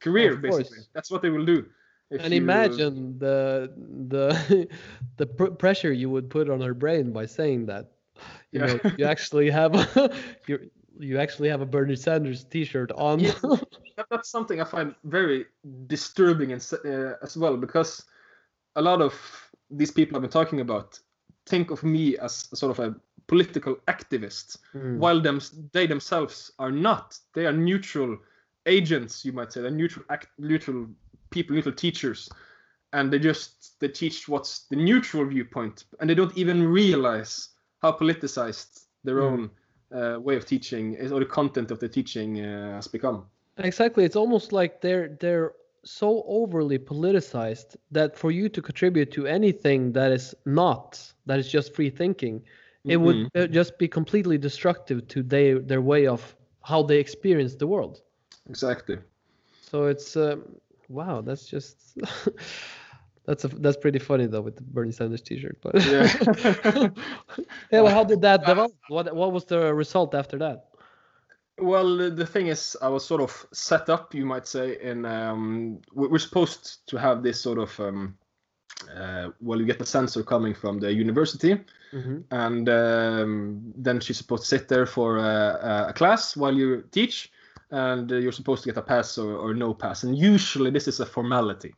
career Of course. basically. That's what they will do. if and you- imagine the the the pr- pressure you would put on her brain by saying that. You Yeah. know, you actually have you're you actually have a Bernie Sanders T-shirt on. *laughs* That, that's something I find very disturbing and, uh, as well because a lot of these people I've been talking about think of me as sort of a political activist, Mm. while them they themselves are not. They are neutral agents, you might say. They're neutral act, neutral people, neutral teachers, and they just they teach what's the neutral viewpoint, and they don't even realize how politicized their Mm. own way of teaching is, or the content of the teaching uh, has become. Exactly. It's almost like they're they're so overly politicized that for you to contribute to anything that is not that is just free thinking, it would Mhm. uh, just be completely destructive to their their way of how they experience the world. Exactly. So it's um, wow, that's just *laughs* that's a, that's pretty funny though with the Bernie Sanders T-shirt. But Yeah. *laughs* *laughs* yeah, well, how did that develop? What what was the result after that? Well, the- the thing is, I was sort of set up, you might say, and um, we- we're supposed to have this sort of um, uh, well, you get the censor coming from the university, hmm and um, then she's supposed to sit there for a, a class while you teach, and uh, you're supposed to get a pass or, or no pass. And usually, this is a formality.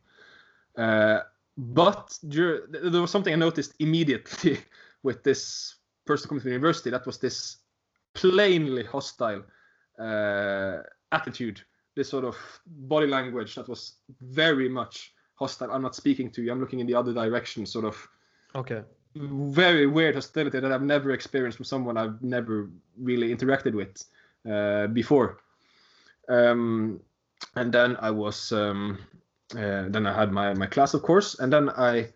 Uh, but there was something I noticed immediately *laughs* with this person coming to the university. That was this plainly hostile uh, attitude, this sort of body language that was very much hostile. I'm not speaking to you. I'm looking in the other direction. Sort of Okay. very weird hostility that I've never experienced from someone I've never really interacted with uh, before. Um, and then I was, um, then I had my, my class, of course, and then I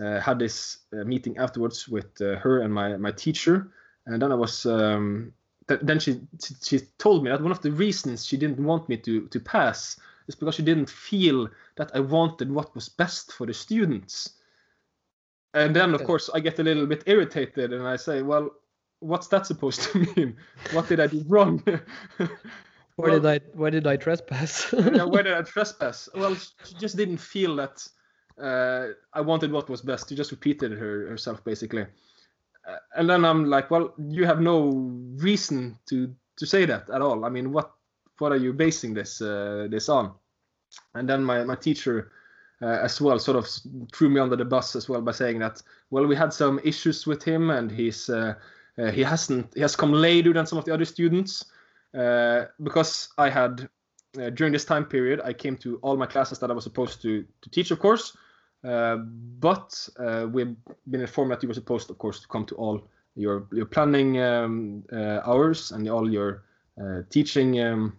uh, had this uh, meeting afterwards with uh, her and my, my teacher, and then I was, um, th- then she, she she told me that one of the reasons she didn't want me to to pass is because she didn't feel that I wanted what was best for the students. And then, of course, I get a little bit irritated and I say, well, what's that supposed *laughs* to mean? What did I do wrong? *laughs* Where Well, did I where did I trespass? yeah, where *laughs* did I trespass? Well, she just didn't feel that uh, I wanted what was best. She just repeated her, herself, basically. Uh, and then I'm like, well, you have no reason to to say that at all. I mean, what what are you basing this uh, this on? And then my my teacher uh, as well sort of threw me under the bus as well by saying that well we had some issues with him and he's uh, uh, he hasn't he has come later than some of the other students uh, because I had uh, during this time period I came to all my classes that I was supposed to to teach of course uh, but uh, we've been informed that you were supposed of course to come to all your your planning um, uh, hours and all your uh, teaching um,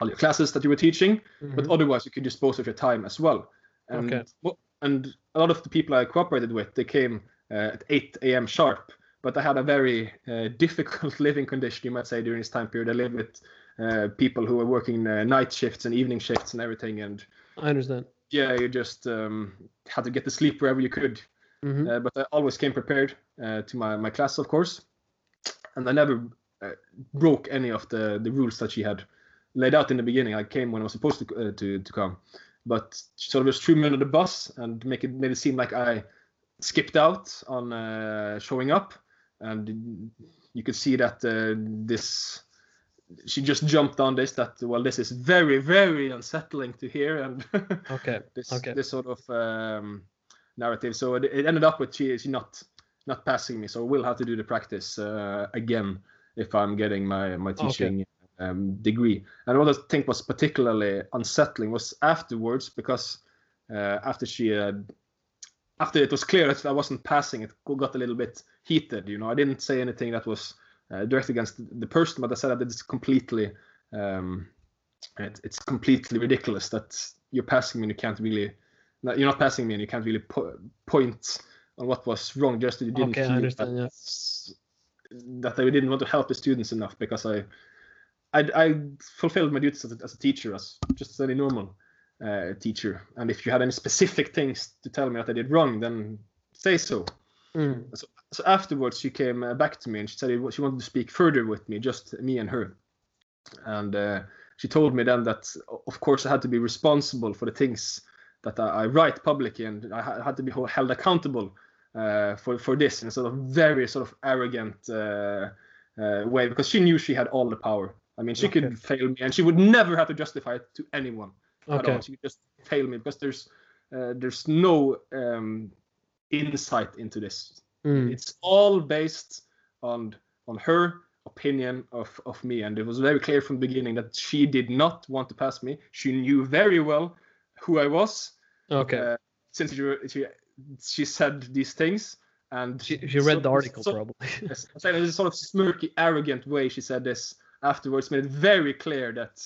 all your classes that you were teaching but Mhm. otherwise you could dispose of your time as well. And Okay. and a lot of the people I cooperated with, they came uh, at 8 a.m. sharp. But I had a very uh, *laughs* difficult living condition, you might say, during this time period. I lived with uh, people who were working uh, night shifts and evening shifts and everything. And I understand. yeah, you just um, had to get to sleep wherever you could. hmm Uh, but I always came prepared uh, to my, my class, of course. And I never uh, broke any of the, the rules that she had laid out in the beginning. I came when I was supposed to uh, to, to come, but she sort of just threw me under the bus and make it made it seem like I skipped out on uh, showing up, and you could see that uh, this she just jumped on this that well this is very very unsettling to hear and *laughs* Okay. this Okay. this sort of um, narrative. So it, it ended up with she she not not passing me. So we'll have to do the practice uh, again if I'm getting my my Okay. teaching um, degree. And what I think was particularly unsettling was afterwards because uh, after she had after it was clear that I wasn't passing, it got a little bit heated. You know, I didn't say anything that was uh, direct against the person, but I said that it's completely um, it, it's completely ridiculous that you're passing me and you can't really you're not passing me and you can't really po- point on what was wrong just that you didn't Okay, understand, yeah. that, that I didn't want to help the students enough because I I, I fulfilled my duties as a, as a teacher as just as any normal uh, teacher and if you had any specific things to tell me that I did wrong then say so Mm. so afterwards she came uh, back to me and she said she wanted to speak further with me just me and her and uh, she told me then that of course i had to be responsible for the things that i, I write publicly and i ha- had to be held accountable uh, for for this in a sort of very sort of arrogant uh, uh, way because she knew she had all the power. I mean, she Okay. could fail me, and she would never have to justify it to anyone Okay. She could just fail me because there's uh, there's no um, insight into this. Mm. It's all based on on her opinion of, of me, and it was very clear from the beginning that she did not want to pass me. She knew very well who I was, Okay. uh, since she, she she said these things, and she, she read so- the article so- probably. *laughs* Yes, in a sort of smirky, arrogant way, she said this afterwards, made it very clear that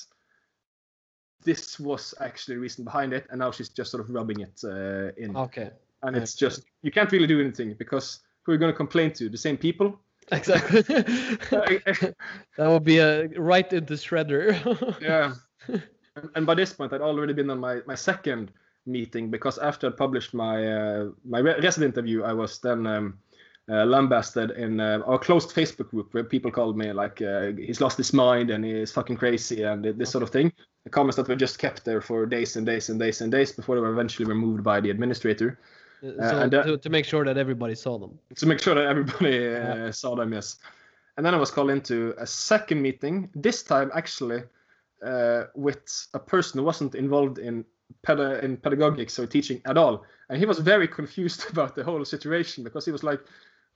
this was actually the reason behind it, and now she's just sort of rubbing it uh, in. okay. and it's just you can't really do anything because who are you going to complain to? The same people. Exactly. *laughs* that would be a right in the shredder. *laughs* yeah. And, and by this point, I'd already been on my, my second meeting because after I published my uh, my re- resident interview, I was then um, uh, lambasted in uh, our closed Facebook group where people called me like uh, he's lost his mind and he's fucking crazy and this sort of thing. The comments that were just kept there for days and days and days and days before they were eventually removed by the administrator. so and that- to, to make sure that everybody saw them. to make sure that everybody uh, Yeah. saw them. Yes, and then I was called into a second meeting. This time, actually, uh, with a person who wasn't involved in peda- in pedagogics or teaching at all, and he was very confused *laughs* about the whole situation because he was like,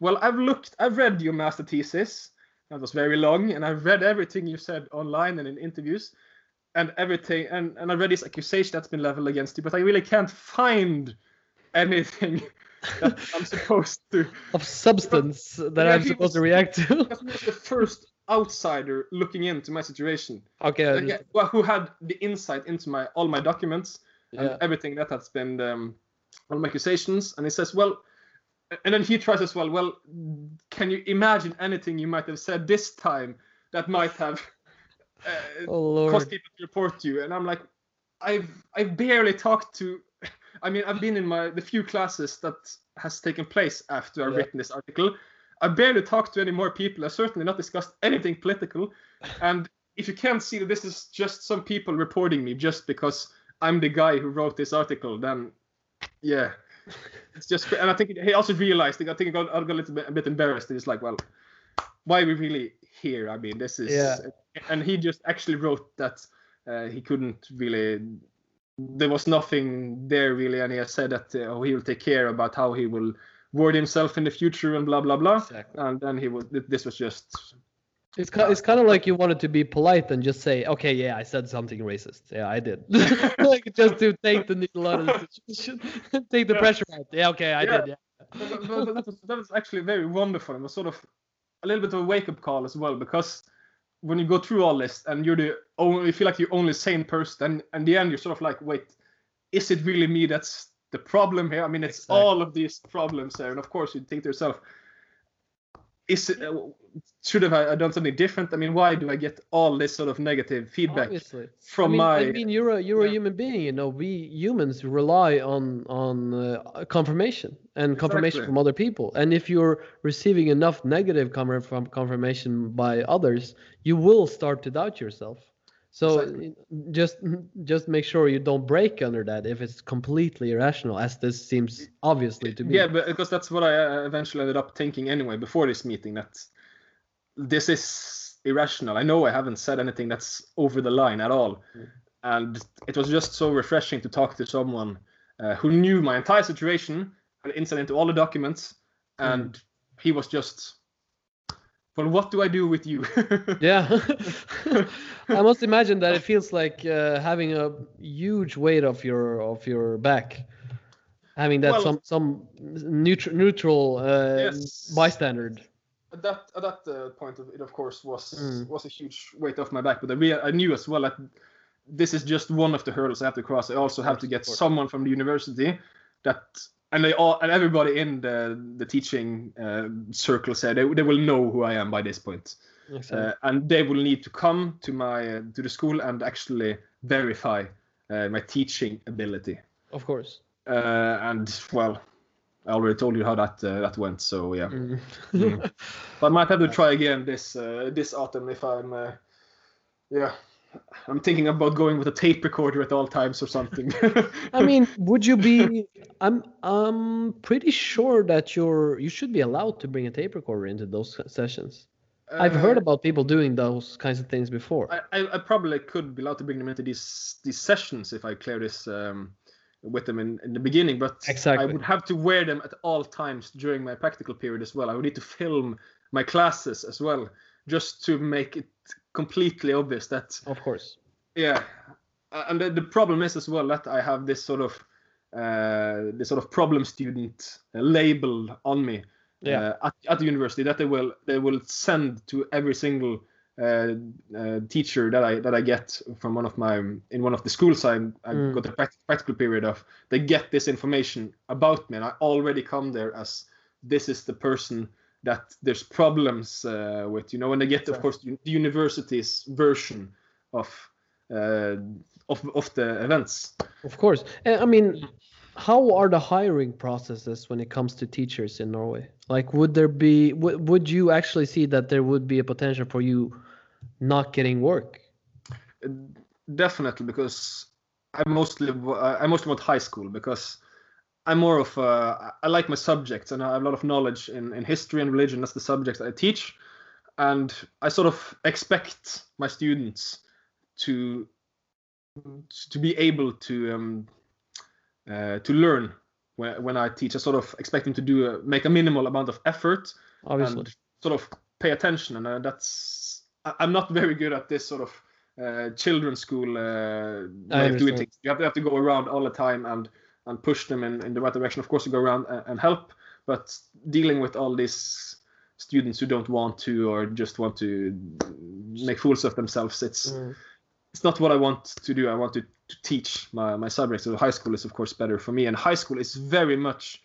"Well, I've looked, I've read your master thesis. That was very long, and I've read everything you said online and in interviews." And everything, and, and I read this accusation that's been leveled against you, but I really can't find anything *laughs* that I'm supposed to Of substance that Yeah, I'm supposed was- to react to. *laughs* was the first outsider looking into my situation, okay. Like, well, who had the insight into my all my documents and Yeah. everything that has been um, all my accusations. And he says, well, and then he tries as well. Well, can you imagine anything you might have said this time that might have uh, *laughs* Oh caused people to report you? And I'm like, I've I've barely talked to. I mean, I've been in my the few classes that has taken place after I've written this article. I barely talked to any more people. I certainly not discussed anything political. And if you can't see that this is just some people reporting me just because I'm the guy who wrote this article, then yeah, it's just. And I think he also realized. I think he got, I got a little bit, a bit embarrassed. He's like, well, why are we really here? I mean, this is. Yeah. And he just actually wrote that uh, he couldn't really. There was nothing there really, and he has said that uh, he will take care about how he will word himself in the future and blah blah blah. Exactly. And then he was. This was just. It's kind, it's kind of like you wanted to be polite and just say, okay, yeah, I said something racist. Yeah, I did. *laughs* like just to take the needle out of the situation, *laughs* take the Yeah. pressure out. Yeah, okay, I Yeah. did. Yeah. That, was, that was actually very wonderful. It was sort of a little bit of a wake up call as well because when you go through all this and you're the only, you feel like you're only sane person, and in the end you're sort of like, wait, is it really me that's the problem here? I mean, it's Exactly. all of these problems there, and of course you think to yourself, is it? Uh, should have I done something different? I mean, why do I get all this sort of negative feedback Obviously. from I mean, my? I mean, you're a you're a human being. You know, we humans rely on on uh, confirmation and confirmation Exactly. from other people. And if you're receiving enough negative com- from confirmation by others, you will start to doubt yourself. So Exactly. just just make sure you don't break under that if it's completely irrational, as this seems obviously to be. Yeah, but because that's what I uh, eventually ended up thinking anyway before this meeting that this is irrational. I know I haven't said anything that's over the line at all, Mm. and it was just so refreshing to talk to someone uh, who knew my entire situation, had insight into all the documents, Mm. and he was just, well, what do I do with you? *laughs* Yeah, *laughs* I must imagine that it feels like uh, having a huge weight off your of your back, having that Well- some some neutral neutral uh, Yes. bystander. at that at that uh, point of it of course was Mm. was a huge weight off my back but I, I knew as well that this is just one of the hurdles i have to cross i also have to get someone from the university that and they all and everybody in the the teaching uh, circle said they, they will know who i am by this point uh, and they will need to come to my uh, to the school and actually verify uh, my teaching ability of course. uh, and well i already told you how that uh, that went so yeah Mm. Mm. *laughs* but I might have to try again this uh, this autumn if I'm uh, yeah I'm thinking about going with a tape recorder at all times or something. I mean, *laughs* would you be? I'm I'm pretty sure that you're you should be allowed to bring a tape recorder into those sessions. I've heard uh, about people doing those kinds of things before. I, I, I probably could be allowed to bring them into these these sessions if I clear this um, with them in, in the beginning, but Exactly. I would have to wear them at all times during my practical period as well. I would need to film my classes as well, just to make it completely obvious that of course. yeah, and the, the problem is as well that I have this sort of uh, this sort of problem student uh, label on me Yeah. uh, at, at the university that they will they will send to every single uh, uh, teacher that I that I get from one of my in one of the schools I, I Mm. got a practical period of. They get this information about me, and I already come there as this is the person that there's problems uh, with. You know, when they get, of course, the university's version of uh, of of the events. Of course. I mean, how are the hiring processes when it comes to teachers in Norway? Like, would there be, would, would you actually see that there would be a potential for you not getting work? definitely because I mostly I mostly want high school because I'm more of a, I like my subjects and I have a lot of knowledge in, in history and religion. That's the subjects that I teach, and I sort of expect my students to to be able to um, uh, to learn when, when I teach. I sort of expect them to do a, make a minimal amount of effort Obviously. and sort of pay attention. And uh, that's I- I'm not very good at this sort of uh, children's school uh, way of doing things. You have to have to go around all the time and and push them in, in the right direction. Of course, you go around and, and help, but dealing with all these students who don't want to or just want to make fools of themselves, it's Mm. it's not what I want to do. I want to, to teach my, my subjects. So high school is of course better for me, and high school is very much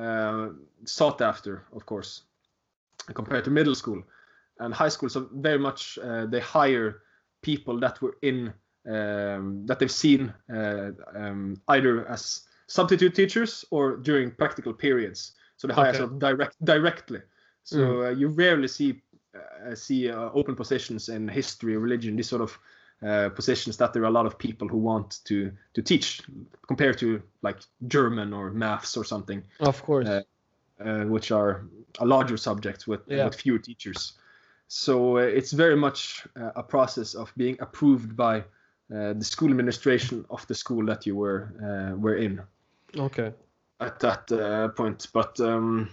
uh, sought after, of course, compared to middle school. And high school is very much uh, they hire people that were in um, that they've seen uh, um, either as substitute teachers or during practical periods. So they hire Okay. sort of direct directly. So uh, you rarely see uh, see uh, open positions in history, religion, these sort of uh, positions that there are a lot of people who want to to teach, compared to like German or maths or something, Of course. uh, uh, which are a larger subject with Yeah. with fewer teachers. So uh, it's very much uh, a process of being approved by uh, the school administration of the school that you were uh, were in okay. at that uh, point. But um,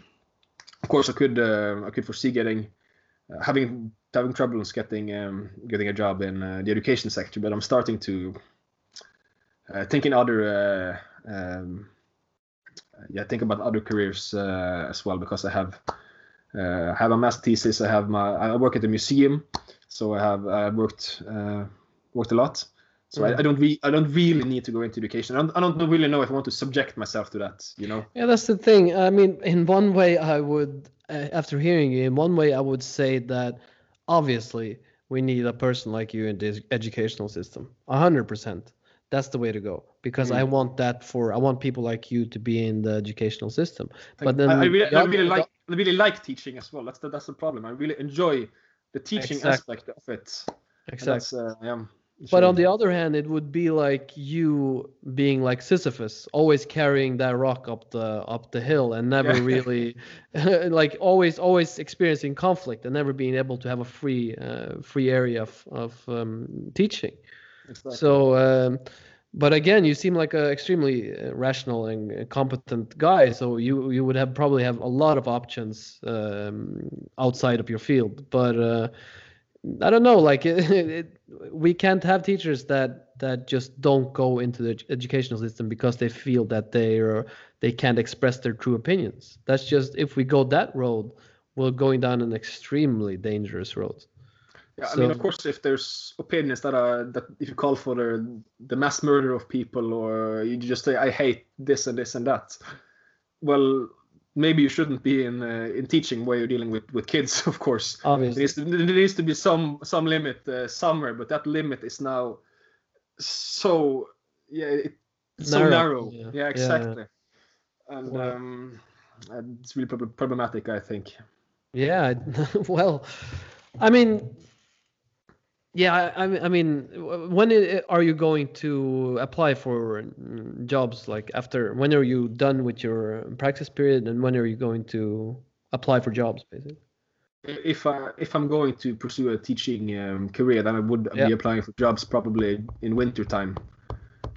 of course, I could uh, I could foresee getting uh, having having troubles getting um, getting a job in uh, the education sector. But I'm starting to think in other um, yeah think about other careers as well because I have I have a master thesis. I have my I work at the museum, so I have I worked worked a lot. So I, Mm. I don't re- I don't really need to go into education. I don't, I don't really know if I want to subject myself to that. You know. Yeah, that's the thing. I mean, in one way, I would, uh, after hearing you, in one way, I would say that obviously we need a person like you in this educational system. A hundred percent. That's the way to go because I Mm. want that for I want people like you to be in the educational system. But then I, I really, the I really like I really like teaching as well. That's the that's the problem. I really enjoy the teaching Exactly. aspect of it. Exactly. Uh, yeah, But on the other hand, it would be like you being like Sisyphus, always carrying that rock up the up the hill and never *laughs* really, *laughs* like always always experiencing conflict and never being able to have a free uh, free area of of um, teaching. Exactly. So, um, but again, you seem like an extremely uh, rational and uh, competent guy. So you you would have probably have a lot of options um, outside of your field. But uh, I don't know. Like *laughs* it, it, we can't have teachers that that just don't go into the educational system because they feel that they are they can't express their true opinions. That's just if we go that road, we're going down an extremely dangerous road. Yeah, I mean, of course, if there's opinions that are that if you call for the the mass murder of people, or you just say I hate this and this and that, well, maybe you shouldn't be in uh, in teaching where you're dealing with with kids. *laughs* Of course, there Obviously. needs to, there needs to be some some limit uh, somewhere, but that limit is now so yeah, it, it's so Narrow, narrow. yeah. Yeah, Yeah, yeah. exactly. And Wow. um, and it's really prob- problematic, I think. Yeah, *laughs* well, I mean, yeah, I, I mean- I mean, w- when are you going to apply for mm, jobs? Like after, when are you done with your practice period, and when are you going to apply for jobs, basically? if I if I'm going to pursue a teaching um, career, then I would Yeah. be applying for jobs probably in winter time.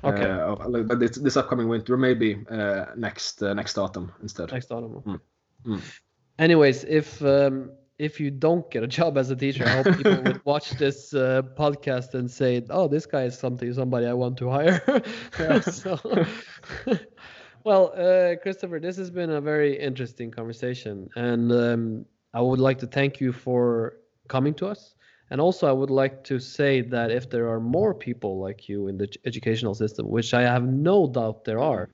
Okay. Uh, like this, this upcoming winter, or maybe uh, next uh, next autumn instead. next autumn. Mm. Mm. Anyways, if um, if you don't get a job as a teacher, I hope people would *laughs* watch this uh, podcast and say, "Oh, this guy is something somebody I want to hire." *laughs* so, *laughs* well, uh, Kristoffer, this has been a very interesting conversation, and um, I would like to thank you for coming to us. And also, I would like to say that if there are more people like you in the educational system, which I have no doubt there are,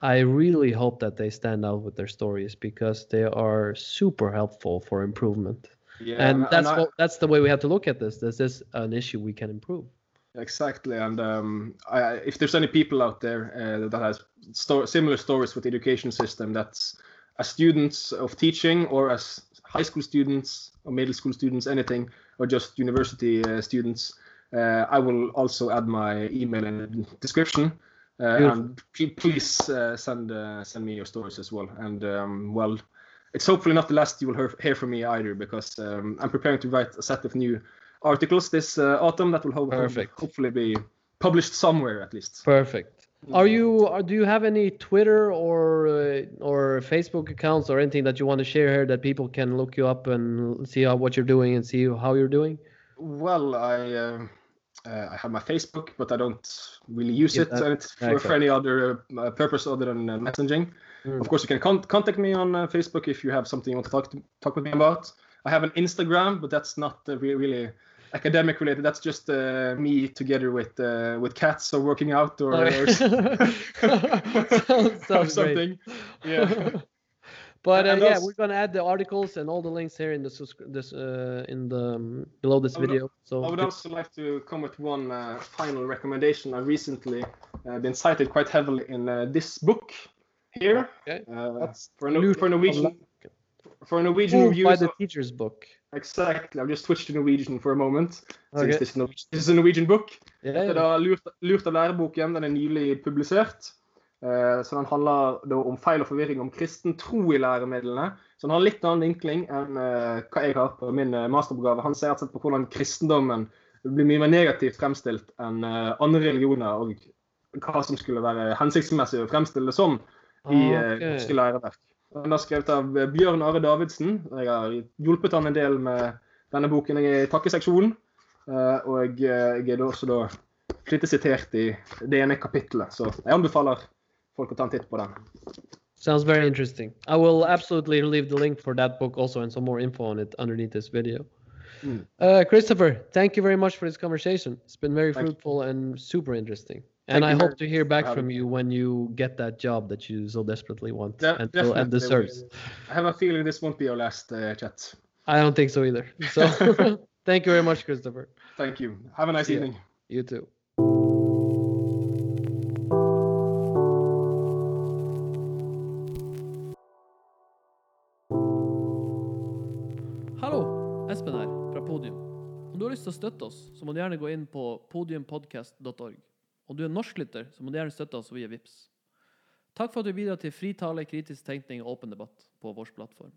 I really hope that they stand out with their stories because they are super helpful for improvement. Yeah, and that's I- what, that's the way we have to look at this. This is an issue we can improve. Exactly, and um, I, if there's any people out there uh, that has sto- similar stories with the education system, that's as students of teaching or as high school students or middle school students, anything, or just university uh, students, uh, I will also add my email in the description. Uh, and please uh, send uh, send me your stories as well. And um, well, it's hopefully not the last you will hear, hear from me either, because um, I'm preparing to write a set of new articles this uh, autumn that will ho- Perfect. hopefully be published somewhere at least. Perfect. Are you? Are, do you have any Twitter or uh, or Facebook accounts or anything that you want to share here that people can look you up and see how, what you're doing and see how you're doing? Well, I uh, uh, I have my Facebook, but I don't really use Yeah, it that- uh, for, okay. for any other uh, purpose other than uh, messaging. Mm. Of course, you can con- contact me on uh, Facebook if you have something you want to talk to, talk with me about. I have an Instagram, but that's not uh, re- really academic related. That's just uh, me together with uh, with cats or working out or, or, *laughs* *laughs* or something. Yeah. *laughs* but uh, yeah, we're gonna add the articles and all the links here in the subscri- this uh, in the um, below this would- video. So I would also like to come with one uh, final recommendation. I've recently uh, been cited quite heavily in uh, this book here Okay. uh, for, no, for Norwegian for a Norwegian Moved by the teacher's book. Exactly. I've just switched to Norwegian for a moment. Okay. Since this is, Norwegian, this is a Norwegian book. Yeah, Det er da lurt, lurt av læreboken. Den er nylig publisert. Eh, så Den handler da om feil og forvirring om kristen tro i læremidlene. Så den har en litt annen vinkling enn eh, hva jeg har på min eh, masteroppgave. Han ser på hvordan kristendommen blir mye mer negativt fremstilt enn andre religioner, og hva som skulle være hensiktsmessig å fremstille det som i eh, Ok. norske læreverk. Den er skrevet av Bjørn Are Davidsen. Jeg har hjulpet han en del med denne boken. Jeg er i takkeseksjonen. Og jeg er også da flittig sitert i det ene kapittelet, så jeg anbefaler folk å ta en titt på den. Sounds very interesting. I will absolutely leave the link for that book also and some more info on it underneath this video. Mm. Uh, Kristoffer, thank you very much for this conversation. It's been very Thank you. fruitful and super interesting. And I hope to hear back from you when you get that job that you so desperately want De- and, feel- and deserves. I have a feeling this won't be our last uh, chat. I don't think so either. So *laughs* *laughs* thank you very much, Kristoffer. Thank you. Have a nice See evening. You too. Støtte oss, så må du gjerne gå inn på podiumpodcast.org. Om du er norsklytter, så må du gjerne støtte oss via VIPS. Takk for at du bidrar til fri tale, kritisk tenkning og åpen debatt på vår plattform.